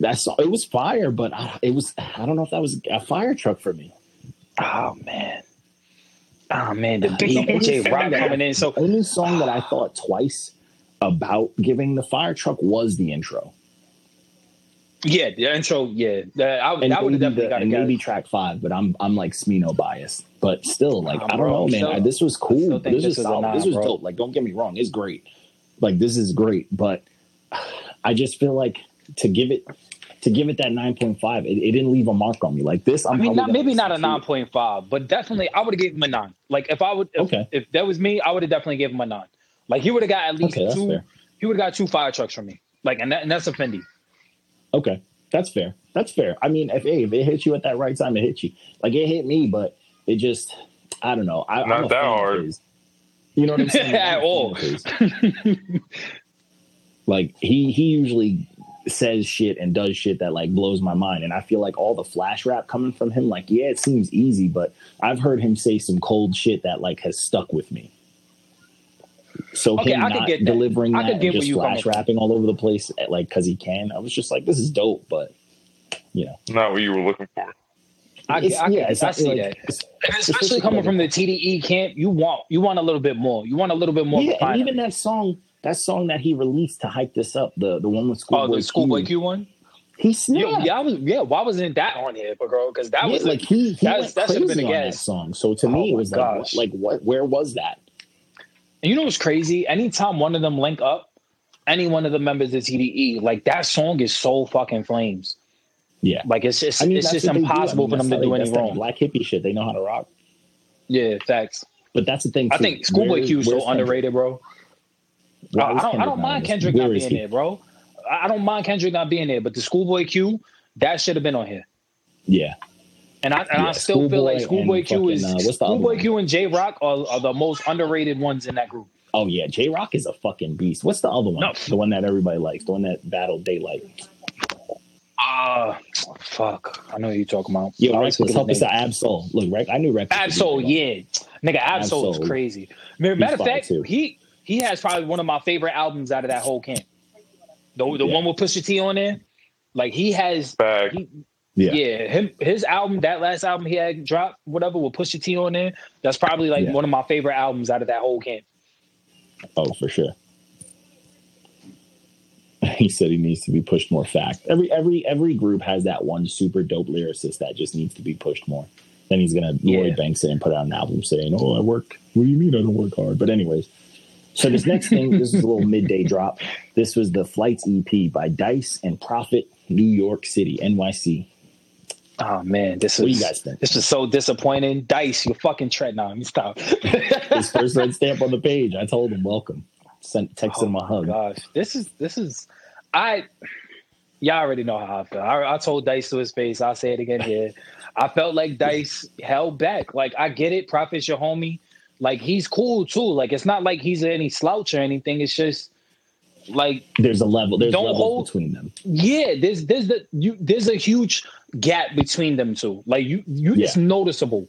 That's it was fire, but I, it was I don't know if that was a fire truck for me. Oh man. Oh man, the beat Jay Rock coming in. So the only song that I thought twice about giving the fire truck was the intro. Yeah, the intro, yeah. That, I, And that would have definitely the, got a and gas. maybe track five, but I'm I'm like Smino biased. But still, like Nah, I don't bro, know, man. still- I, this was cool. This, this was solid. nine, this was bro. dope. Like, don't get me wrong, it's great. Like this is great, but I just feel like to give it to give it that nine point five, it, it didn't leave a mark on me. Like this, I'm I mean, not, maybe not a nine point five, but definitely I would have gave him a nine. Like if I would, if, Okay. if that was me, I would have definitely gave him a nine. Like he would have got at least Okay, two. fair. He would have got two fire trucks from me. Like and, that, and that's a Fendi. Okay, that's fair. That's fair. I mean, if hey, if it hits you at that right time, it hits you. Like it hit me, but it just I don't know. I, Not that hard. You know what I'm saying? At all. like he he usually says shit and does shit that like blows my mind, and I feel like all the flash rap coming from him, like yeah, it seems easy, but I've heard him say some cold shit that like has stuck with me. So Okay, him I could not get delivering I that could get where just you coming flash from. rapping all over the place, eh, like because he can, I was just like, this is dope, but you know. Not what you were looking for. I, It's- I, yeah, I, it's I see like- that. it's- And especially especially coming from the TDE camp, you want you want a little bit more. You want a little bit more. yeah, and refinement. even that song, that song that he released to hype this up, the the one with oh, Schoolboy the Schoolboy Q one. he Yeah, snapped. yeah, I was. Yeah, why wasn't that on here, bro? Because that Yeah, was like he, he that- went that should've crazy been a on that song. So to Oh me, it my was like, what, like what? Where was that? And you know what's crazy? Anytime one of them link up, any one of the members of TDE, like that song is so fucking flames. Yeah, Like it's just I mean, it's just do. I impossible mean, for them to do any wrong. Black Hippy shit. They know how to rock. Yeah, facts. But that's the thing. I think Schoolboy Q is so underrated, bro. Why I, don't, I don't mind? Kendrick not being there, bro. I I don't mind Kendrick not being there, but the Schoolboy Q, that should have been on here. Yeah, And I and Yeah, I still feel like Schoolboy Schoolboy Q and is uh, what's the other Schoolboy? Q and Jay Rock are, are the most underrated ones in that group. Oh yeah, Jay Rock is a fucking beast. What's the other one? No. The one that everybody likes, the one that battled Daylyt. Ah, fuck. I know who you're talking about. Yo, I Rex, always help forget us out. Ab-Soul. Look, Rex, I knew Rex. his. Ab-Soul, yeah, nigga, Ab-Soul is crazy. Matter matter of fact, too. he he has probably one of my favorite albums out of that whole camp. The the Yeah. one with Pusha T on there, like he has. Back. He, Yeah. yeah, him his album, that last album he had dropped, whatever with Pusha T on there, that's probably like Yeah. one of my favorite albums out of that whole camp. Oh, for sure. He said he needs to be pushed more. Fact. Every every every group has that one super dope lyricist that just needs to be pushed more. Then he's gonna Lloyd Banks it and put out an album saying, "Oh, I work." What do you mean I don't work hard? But anyways, so this next thing, this is a little midday drop. This was the Flights EP by Dice and Prophet, New York City, NYC. Oh man, this What you guys think? this was so disappointing. Dice, you're fucking tread now. Let me stop. His first red stamp on the page. I told him welcome. Sent texted him oh a Oh my hug. Gosh, this is this is I. Y'all already know how I feel. I, I told Dice to his face. I'll say it again here. I felt like Dice held back. Like I get it. Prophet's your homie. Like he's cool too. Like it's not like he's any slouch or anything. It's just like There's a level. There's Don't levels hold- between them. yeah. There's there's the you there's a huge gap between them two. Like you you it's noticeable,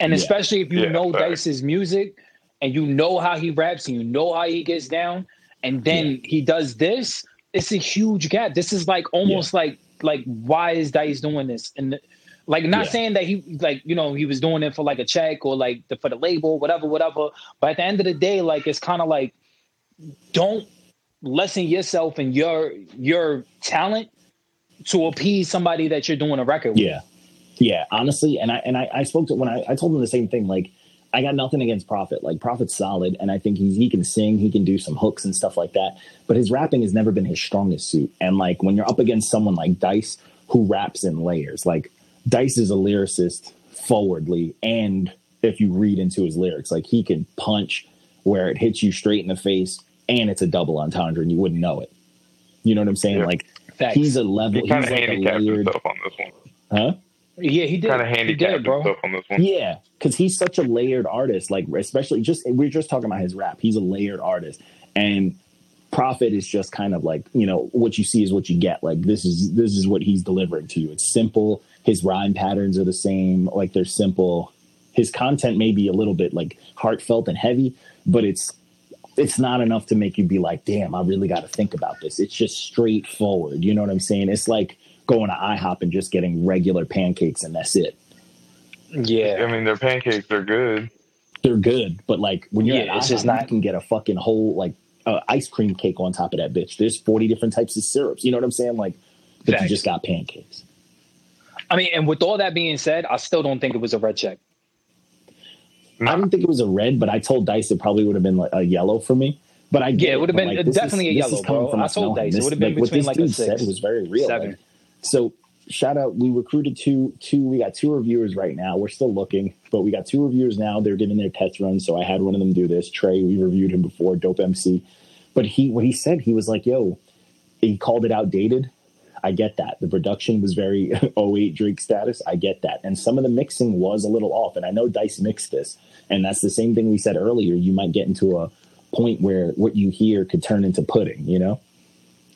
and Yeah. especially if you Yeah, know facts. Dice's music and you know how he raps and you know how he gets down, and then he does this. It's a huge gap. This is like almost like like why is Dice doing this? And the- like not Yeah. saying that he like you know he was doing it for like a check or like the, for the label whatever whatever. But at the end of the day, like it's kind of like don't lessen yourself and your your talent to appease somebody that you're doing a record with. Yeah, yeah. Honestly, and I and I, I spoke to when I, I told him the same thing. Like, I got nothing against Prophet. Like, Prophet's solid, and I think he's he can sing, he can do some hooks and stuff like that. But his rapping has never been his strongest suit. And like when you're up against someone like Dice, who raps in layers, like Dice is a lyricist forwardly, and if you read into his lyrics, like he can punch where it hits you straight in the face, and it's a double entendre, and you wouldn't know it. You know what I'm saying? Yeah. Like Facts. he's a level. He kind he's of like a handicapped layered, himself on this one. huh? yeah, he did. Kind of he handicapped did, bro. himself on this one. Yeah, because he's such a layered artist. Like, especially just we're just talking about his rap. He's a layered artist, and Prophet is just kind of like you know what you see is what you get. Like this is this is what he's delivering to you. It's simple. His rhyme patterns are the same. Like they're simple. His content may be a little bit like heartfelt and heavy, but it's it's not enough to make you be like, damn, I really got to think about this. It's just straightforward. You know what I'm saying? It's like going to IHOP and just getting regular pancakes and that's it. Yeah. I mean, their pancakes are good. they're good, but like when you're Yeah, at it's IHOP, just not- you can get a fucking whole like uh, ice cream cake on top of that bitch. There's 40 different types of syrups. You know what I'm saying? Like, but you just got pancakes. I mean, and with all that being said, I still don't think it was a red check. I didn't think it was a red, but I told Dice it probably would have been like a yellow for me. But I get Yeah, it would have been like, definitely a this yellow, coming bro. I told Dice it would have been like, what between this like a six, said was very real. seven. Like, so shout out, we recruited two two. We got two reviewers right now. We're still looking, but we got two reviewers now. They're giving their test runs. So I had one of them do this. Trey, we reviewed him before, dope MC. But he what he said, he was like, "Yo," he called it outdated. I get that. The production was very 08 Drake status. I get that. And some of the mixing was a little off. And I know Dice mixed this. And that's the same thing we said earlier. You might get into a point where what you hear could turn into pudding, you know?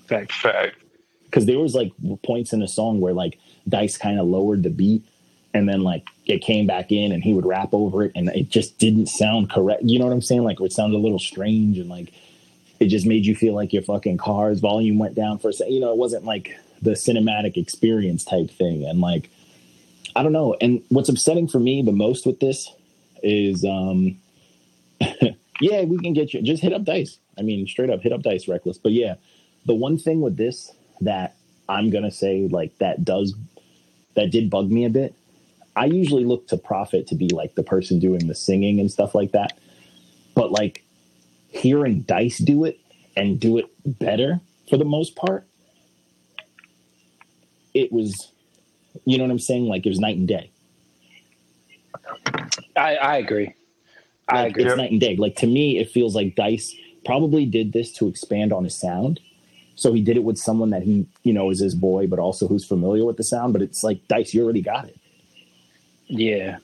Fact. Fact. Because there was like points in the song where like Dice kind of lowered the beat and then like it came back in and he would rap over it and it just didn't sound correct. You know what I'm saying? Like it sounded a little strange and like it just made you feel like your fucking car's volume went down for a second. You know, it wasn't like the cinematic experience type thing. And like, I don't know. And what's upsetting for me the most with this is, um, yeah, we can get you. Just hit up dice. I mean, straight up, hit up dice, reckless. But yeah, the one thing with this that I'm gonna say like that does that did bug me a bit. I usually look to Prophet to be like the person doing the singing and stuff like that. But like hearing Dice do it and do it better for the most part, it was, you know what I'm saying? Like it was night and day. I, I agree. I Like, agree. It's night and day. Like to me, it feels like Dice probably did this to expand on his sound. So he did it with someone that he, you know, is his boy, but also who's familiar with the sound. But it's like Dice, you already got it. Yeah.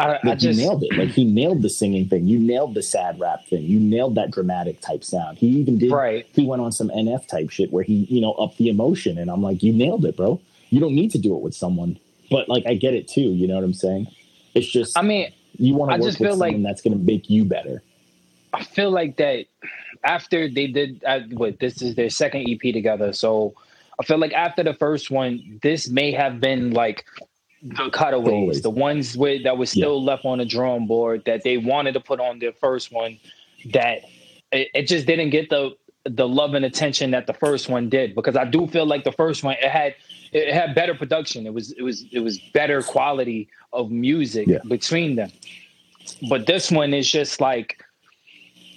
I, I just you nailed it. Like he nailed the singing thing. You nailed the sad rap thing. You nailed that dramatic type sound. He even did. Right. He went on some NF type shit where he, you know, upped the emotion. And I'm like, you nailed it, bro. You don't need to do it with someone. But like, I get it too. You know what I'm saying? It's just I mean, you want to work just with feel someone like- that's going to make you better. I feel like that after they did uh, what this is their second EP together. So I feel like after the first one, this may have been like the cutaways, Always. the ones where that was still left on the drawing board that they wanted to put on their first one. That it, it just didn't get the the love and attention that the first one did because I do feel like the first one it had it had better production. It was it was it was better quality of music Yeah. between them. But this one is just like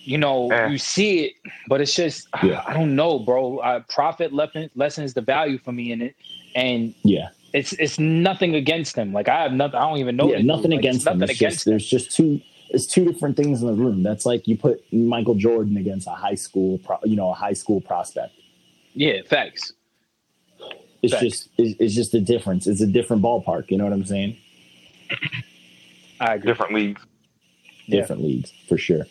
you know, Eh. you see it, but it's just Yeah. I don't know, bro. Uh, Prophet lesson, lessens the value for me in it, and Yeah. It's it's nothing against him. Like I have nothing. I don't even know. yeah, the nothing Like, against them. Nothing It's against just, there's just two. It's two different things in the room. That's like you put Michael Jordan against a high school, pro, you know, a high school prospect. Yeah, facts. It's Facts. just, it's, it's just a difference. It's a different ballpark. You know what I'm saying? I agree. Different leagues. Yeah. different leagues for sure.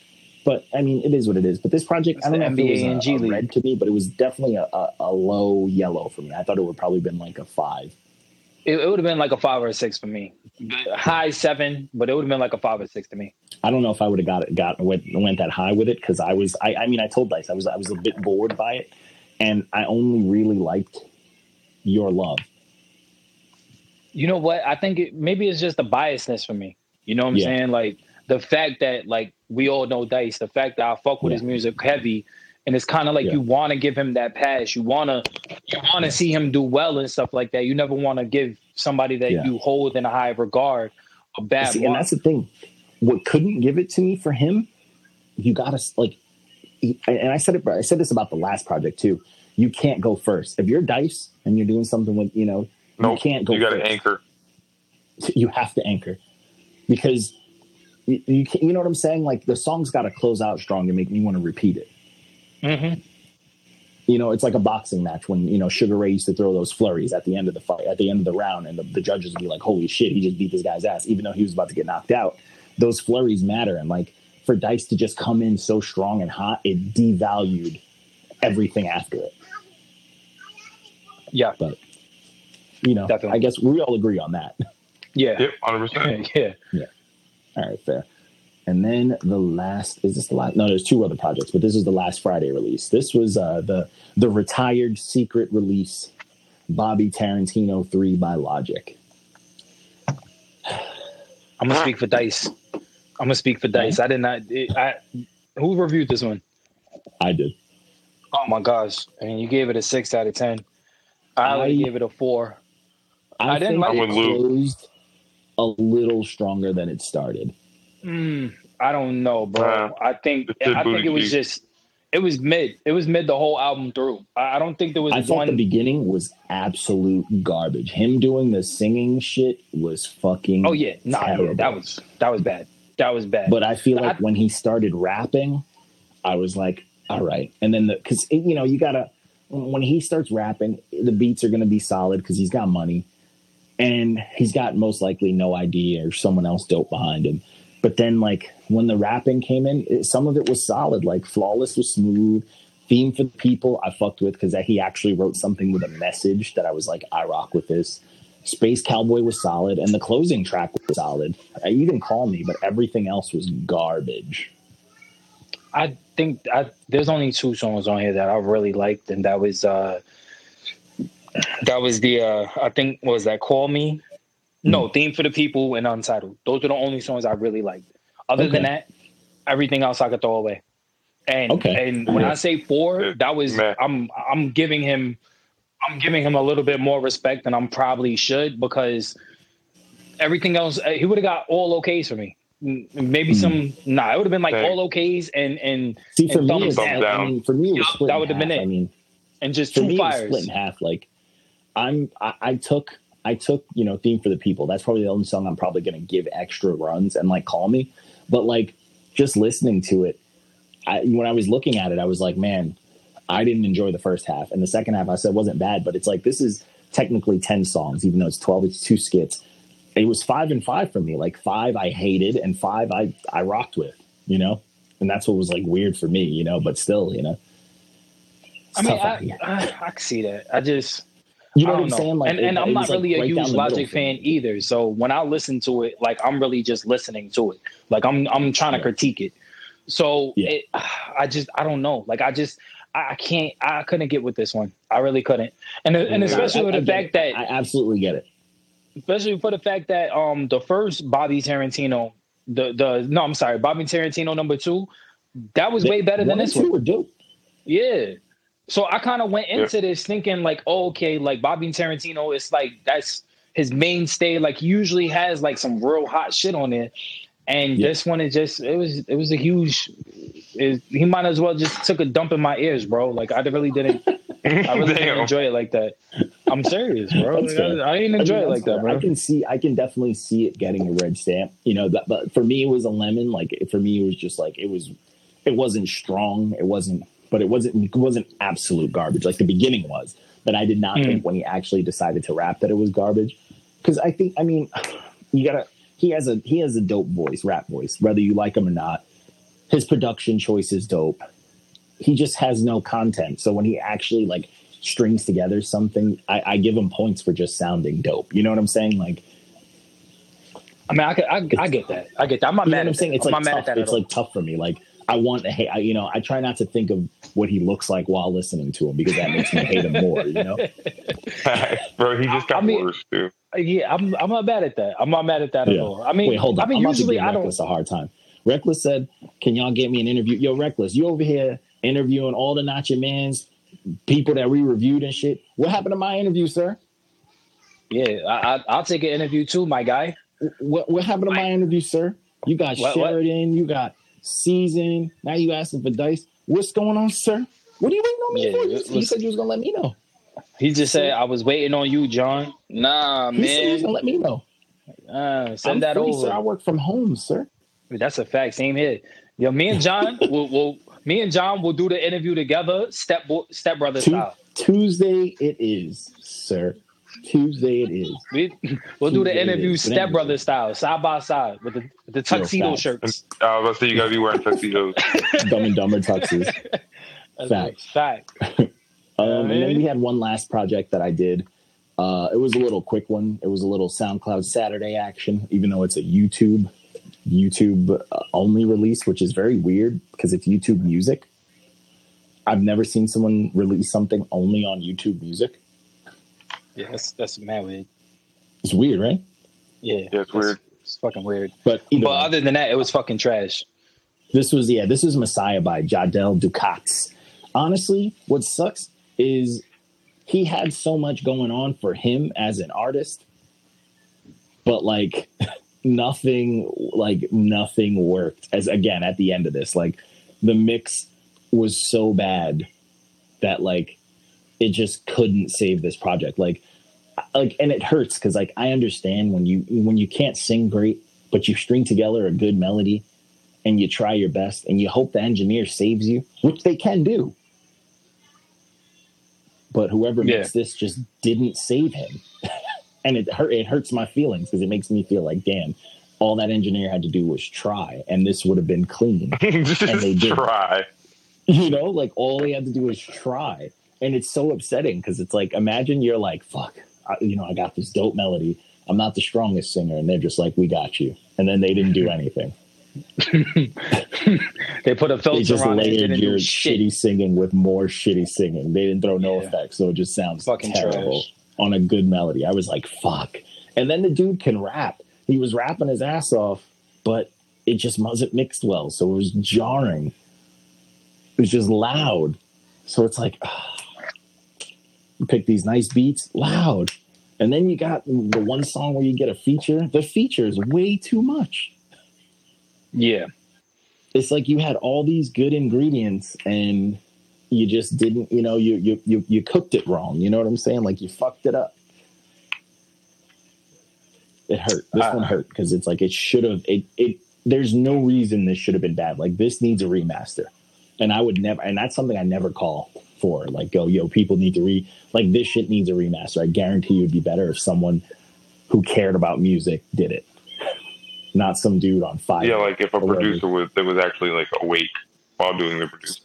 But I mean, it is what it is. But this project, It's I don't the know if it was a, and G a League. red to me, but it was definitely a, a, a low yellow for me. I thought it would probably been like a five. It, it would have been like a five or a six for me. High seven, but it would have been like a five or six to me. I don't know if I would have got it, got went, went that high with it because I was, I, I mean, I told Dice I was, I was a bit bored by it, and I only really liked your love. You know what? I think it, maybe it's just a biasness for me. You know what I'm Yeah. saying? Like the fact that like we all know Dice, the fact that I fuck with Yeah. his music heavy, and it's kind of like Yeah. you want to give him that pass. You wanna you want to see him do well and stuff like that. You never want to give somebody that Yeah. you hold in a high regard a bad See, and one. that's the thing. What couldn't give it to me for him, you gotta like, and I said it. I said this about the last project too. You can't go first if you're Dice and you're doing something with you know. Nope. You can't go. You got to anchor. You have to anchor because you you, can, you know what I'm saying. Like the song's got to close out strong and make me want to repeat it. Mhm. You know, it's like a boxing match when you know Sugar Ray used to throw those flurries at the end of the fight, at the end of the round, and the, the judges would be like, "Holy shit, he just beat this guy's ass," even though he was about to get knocked out. Those flurries matter, and like for Dice to just come in so strong and hot, it devalued everything after it. Yeah, But you know, Definitely. I guess we all agree on that. yeah, Yep, 100%. yeah. All right, fair. And then the last is this the last? No, there's two other projects, but this is the last Friday release. This was uh, the the retired secret release, Bobby Tarantino three by Logic. I'm gonna speak for Dice. I'm gonna speak for Dice. I did not. It, I who reviewed this one? I did. Oh my gosh! I mean, you gave it a six out of ten. I, I- gave it a four. I, I didn't think like it it. Closed a little stronger than it started. Mm, I don't know, bro. Nah. I think It's a I think booty it was cheek. just it was mid. It was mid the whole album through. I, I don't think there was I thought one. the beginning was absolute garbage. Him doing the singing shit was fucking. oh yeah, nah, yeah, that was that was bad. That was bad. But I feel I- like when he started rapping, I was like, all right. And then the because you know you gotta when he starts rapping, the beats are gonna be solid because he's got money, and he's got most likely No I.D. or someone else dope behind him. But then like when the rapping came in, it, some of it was solid. Like flawless was smooth. Theme for the people I fucked with because he actually wrote something with a message that I was like, I rock with this. Space Cowboy was solid, and the closing track was solid. Uh, You can call me, but everything else was garbage. I think I, there's only two songs on here that I really liked, and that was uh that was the uh I think was that Call Me? No, Hmm. Theme for the People and Untitled. Those are the only songs I really liked. Other than that, everything else I could throw away. And Okay. and when I say four, that was Meh. I'm I'm giving him I'm giving him a little bit more respect than I'm probably should because everything else uh, he would have got all okays for me. Mm, Maybe Hmm. some nah, it would have been like Thanks. all okays and and See, for And me, thumbs it's, down. I mean, for me, it was Yup, that would've been it. I mean, and just for two me, fires. split in half. Like, I'm, I, I took, I took, you know, theme for the people. That's probably the only song I'm probably going to give extra runs and like call me. But like, just listening to it, I, when I was looking at it, I was like, man, I didn't enjoy the first half, and the second half I said wasn't bad. But it's like this is technically ten songs, even though it's twelve. It's two skits. it was five and five for me. Like five I hated and five I I rocked with, you know? And that's what was like weird for me, you know, but still, you know. I mean, I. I, I see that. I just, you know what I'm know. saying? Like, and and it I'm not like, really a right huge Logic fan either. So when I listen to it, like I'm really just listening to it. Like I'm I'm trying to critique it. So Yeah. it, I just I don't know. Like I just I can't I couldn't get with this one. I really couldn't. And and especially with the fact it. that I absolutely get it. especially for the fact that um the first Bobby Tarantino the the no I'm sorry Bobby Tarantino number two that was way better than this one. were dope. Yeah. So I kind of went into this thinking like, oh, okay, like Bobby Tarantino, it's like that's his mainstay. Like he usually has like some real hot shit on it, and Yeah. this one is just it was it was a huge. It, he might as well just took a dump in my ears, bro. Like I really didn't. I really didn't enjoy it like that. I'm serious, bro. Like. I, I didn't I enjoy mean, it that's like that, bro. I can see, I can definitely see it getting a red stamp. You know, that, but for me, it was a lemon. Like for me, it was just like it was. It wasn't strong. It wasn't, but it wasn't. It wasn't absolute garbage. Like the beginning was. But I did not Hmm. think when he actually decided to rap that it was garbage. Because I think, I mean, you gotta. He has a he has a dope voice, rap voice, whether you like him or not. His production choice is dope. He just has no content. So when he actually like strings together something, I, I give him points for just sounding dope. You know what I'm saying? Like, I mean, I, I, I get that. I get that. I'm not you know mad what I'm saying? It's I'm like tough. It's like tough for me. Like, I want to hate. I, you know, I try not to think of what he looks like while listening to him because that makes me hate him more. You know? Bro, he just got I mean- worse too. Uh, yeah, I'm I'm not mad at that. I'm not mad at that at all. I mean, Wait, hold on. I mean, I'm about to usually I don't. Reckless a hard time. Reckless said, "Can y'all get me an interview?" Yo, Reckless, you over here interviewing all the Not Your Man's people that we reviewed and shit. What happened to my interview, sir? Yeah, I, I, I'll take an interview too, my guy. What what happened to my interview, sir? You got What- what? Sheridan, you got Season. Now you asking for Dice. What's going on, sir? What are you waiting on me Yeah, for? You, you said you was gonna let me know. He just said, "I was waiting on you, John." Nah, He said he was man. gonna let me know. Uh, send I'm that free, over. sir. I work from home, sir. That's a fact. Same here. Yo, me and John will, will me and John will do the interview together, step step brother style. Tuesday it is, sir. Tuesday it is. We, we'll do the interview is. But step anyway. brother style, side by side with the with the tuxedo facts. shirts. I was about to say you gotta be wearing tuxedos. Dumb and Dumber tuxes. That's Facts. fact. Um, and then we had one last project that I did. Uh, it was a little quick one. It was a little SoundCloud Saturday action, even though it's a YouTube YouTube uh, only release, which is very weird because it's YouTube Music. I've never seen someone release something only on YouTube Music. Yeah, that's that's mad weird. It's weird, right? Yeah, Yeah, it's that's- weird. It's fucking weird. But But way, other than that, it was fucking trash. this was yeah, this was Messiah by Jadel Ducats. Honestly, what sucks is he had so much going on for him as an artist, but like nothing, like nothing worked. As again at the end of this, like the mix was so bad that like it just couldn't save this project. Like, like, and it hurts because like I understand when you when you can't sing great, but you string together a good melody and you try your best and you hope the engineer saves you, which they can do. But whoever Yeah. makes this just didn't save him. and it hurt it hurts my feelings because it makes me feel like, damn, all that engineer had to do was try and this would have been clean. Just they did. try. you know, like all he had to do was try. And it's so upsetting because it's like, imagine you're like, fuck, I, you know, I got this dope melody. I'm not the strongest singer. And they're just like, we got you. And then they didn't do anything. They put a filter they just on layered your shit. shitty singing with more shitty singing. They didn't throw no Yeah. effects, so it just sounds Fucking terrible trash. on a good melody. I was like, fuck. And then the dude can rap. He was rapping his ass off, but it just wasn't mixed well, so it was jarring. It was just loud. So it's like, pick these nice beats, loud. And then you got the one song where you get a feature. The feature is way too much. Yeah, it's like you had all these good ingredients and you just didn't you know you you you, you cooked it wrong. You know what i'm saying? Like you fucked it up. It hurt. This Ah. one hurt because it's like it should have it it there's no reason this should have been bad. Like this needs a remaster. And i would never and that's something i never call for like go yo people need to re like this shit needs a remaster i guarantee you it'd be better if someone who cared about music did it, not some dude on fire. Yeah, like if a producer was that was actually like awake while doing the producing.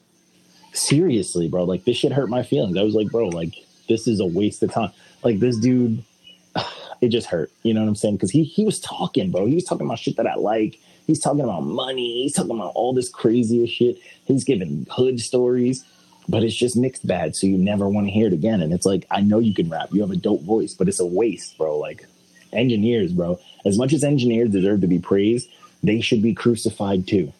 seriously, bro, like this shit hurt my feelings. I was like, bro, like this is a waste of time. Like this dude, it just hurt. You know what I'm saying? Because he he was talking, bro. He was talking about shit that I like. He's talking about money. He's talking about all this crazy shit. He's giving hood stories, but it's just mixed bad. So you never want to hear it again. And it's like, I know you can rap. You have a dope voice, but it's a waste, bro. Like engineers, bro. As much as engineers deserve to be praised, they should be crucified too.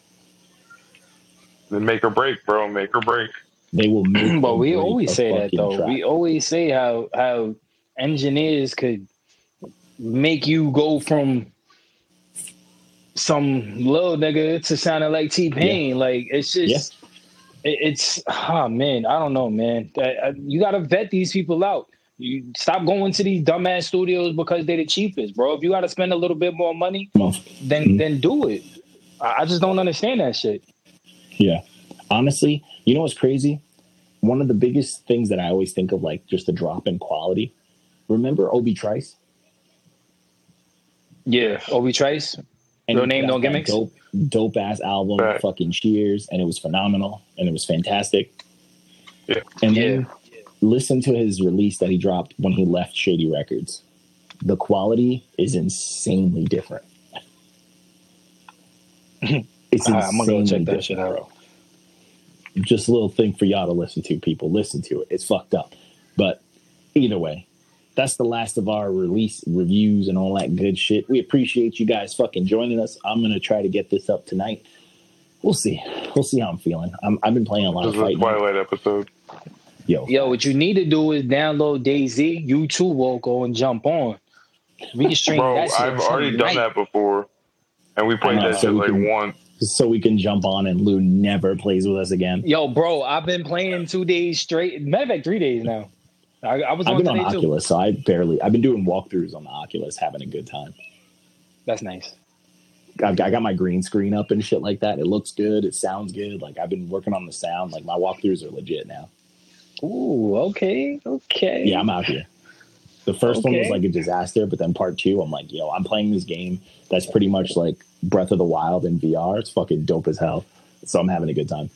Then make or break, bro. Make or break. They will make. but we always say that though. track. We always say how how engineers could make you go from some little nigga to sounding like T Pain. Like it's just it, it's oh man, I don't know, man. You gotta vet these people out. You stop going to these dumbass studios because they're the cheapest, bro. If you gotta spend a little bit more money, then Mhm. then do it. I, just don't understand that shit. Yeah. Honestly, you know what's crazy? One of the biggest things that I always think of, like just a drop in quality. Remember Obi Trice? Yeah, Obi Trice. Real he name, put no out that gimmicks? Dope, dope ass album, Right. fucking Cheers, and it was phenomenal and it was fantastic. Yeah. And Yeah. then listen to his release that he dropped when he left Shady Records. The quality is insanely different. it's All right, I'm gonna go insanely check that shit out. Just a little thing for y'all to listen to, people. Listen to it. It's fucked up. But either way, that's the last of our release reviews and all that good shit. We appreciate you guys fucking joining us. I'm gonna try to get this up tonight. We'll see. We'll see how I'm feeling. I'm, I've been playing a lot This of is a fight. Twilight episode. Yo, Yo, what you need to do is download Daisy. You too will go and jump on. We can stream Bro, that I've already done tonight. that before. And we played know, that so shit we like can- once. so we can jump on and Lou never plays with us again. Yo, bro, I've been playing two days straight. Matter of fact, three days now. I, I was I've on been on today too. Oculus, so I barely. I've been doing walkthroughs on the Oculus, having a good time. That's nice. I, I got my green screen up and shit like that. It looks good. It sounds good. Like I've been working on the sound. Like my walkthroughs are legit now. Ooh, okay, okay. Yeah, I'm out here. The first one was like a disaster, but then part two, I'm like, yo, I'm playing this game that's pretty much like Breath of the Wild in VR. It's fucking dope as hell. So I'm having a good time.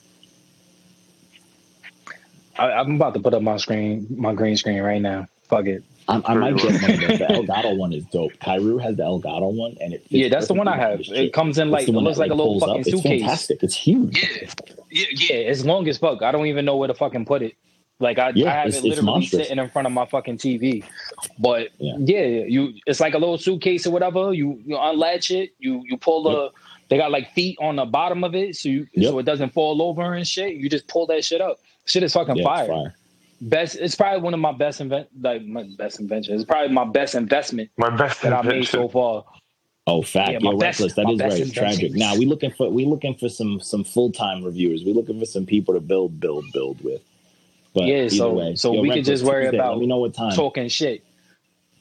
I, I'm about to put up my screen, my green screen right now. Fuck it. I, I might get one of those. The Elgato one is dope. Kairu has the Elgato one, and it fits Yeah, that's the one I have. with this shit. It comes in like it looks that, like a little pulls up. fucking It's suitcase. fantastic. It's huge. Yeah, yeah, yeah. It's long as fuck. I don't even know where to fucking put it. Like I, Yeah, I have it's- it literally monstrous. sitting in front of my fucking TV. But Yeah. yeah. you it's like a little suitcase or whatever. You you unlatch it. You you pull the. They got like feet on the bottom of it, so you Yep. so it doesn't fall over and shit. You just pull that shit up. Shit is fucking Yeah, fire. it's fire. Best. It's probably one of my best invent like my best inventions. It's probably my best investment My best that I made invention. so far. Oh, fact. Yeah, Yeah, my best- reckless. That is my is best right. It's tragic. Now we looking for we looking for some some full time reviewers. We looking for some people to build build build with. But Yeah, so- way, so we could just worry Tuesday, about Let me know what time. Talking shit.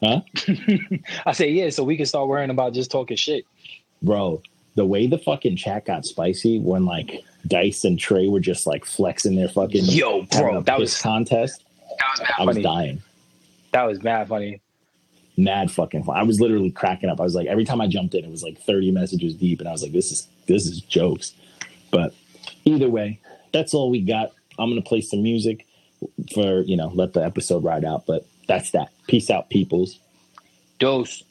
Huh? I say yeah, so we can start worrying about just talking shit. bro. The way the fucking chat got spicy when like Dice and Trey were just like flexing their fucking Yo, bro, that was contest. that was I was funny. dying. That was mad funny. Mad fucking fun. I was literally cracking up. I was like, every time I jumped in, it was like 30 messages deep, and I was like, this is this is jokes. But either way, that's all we got. I'm gonna play some music for you know let the episode ride out. But that's that. Peace out, peoples. Dose.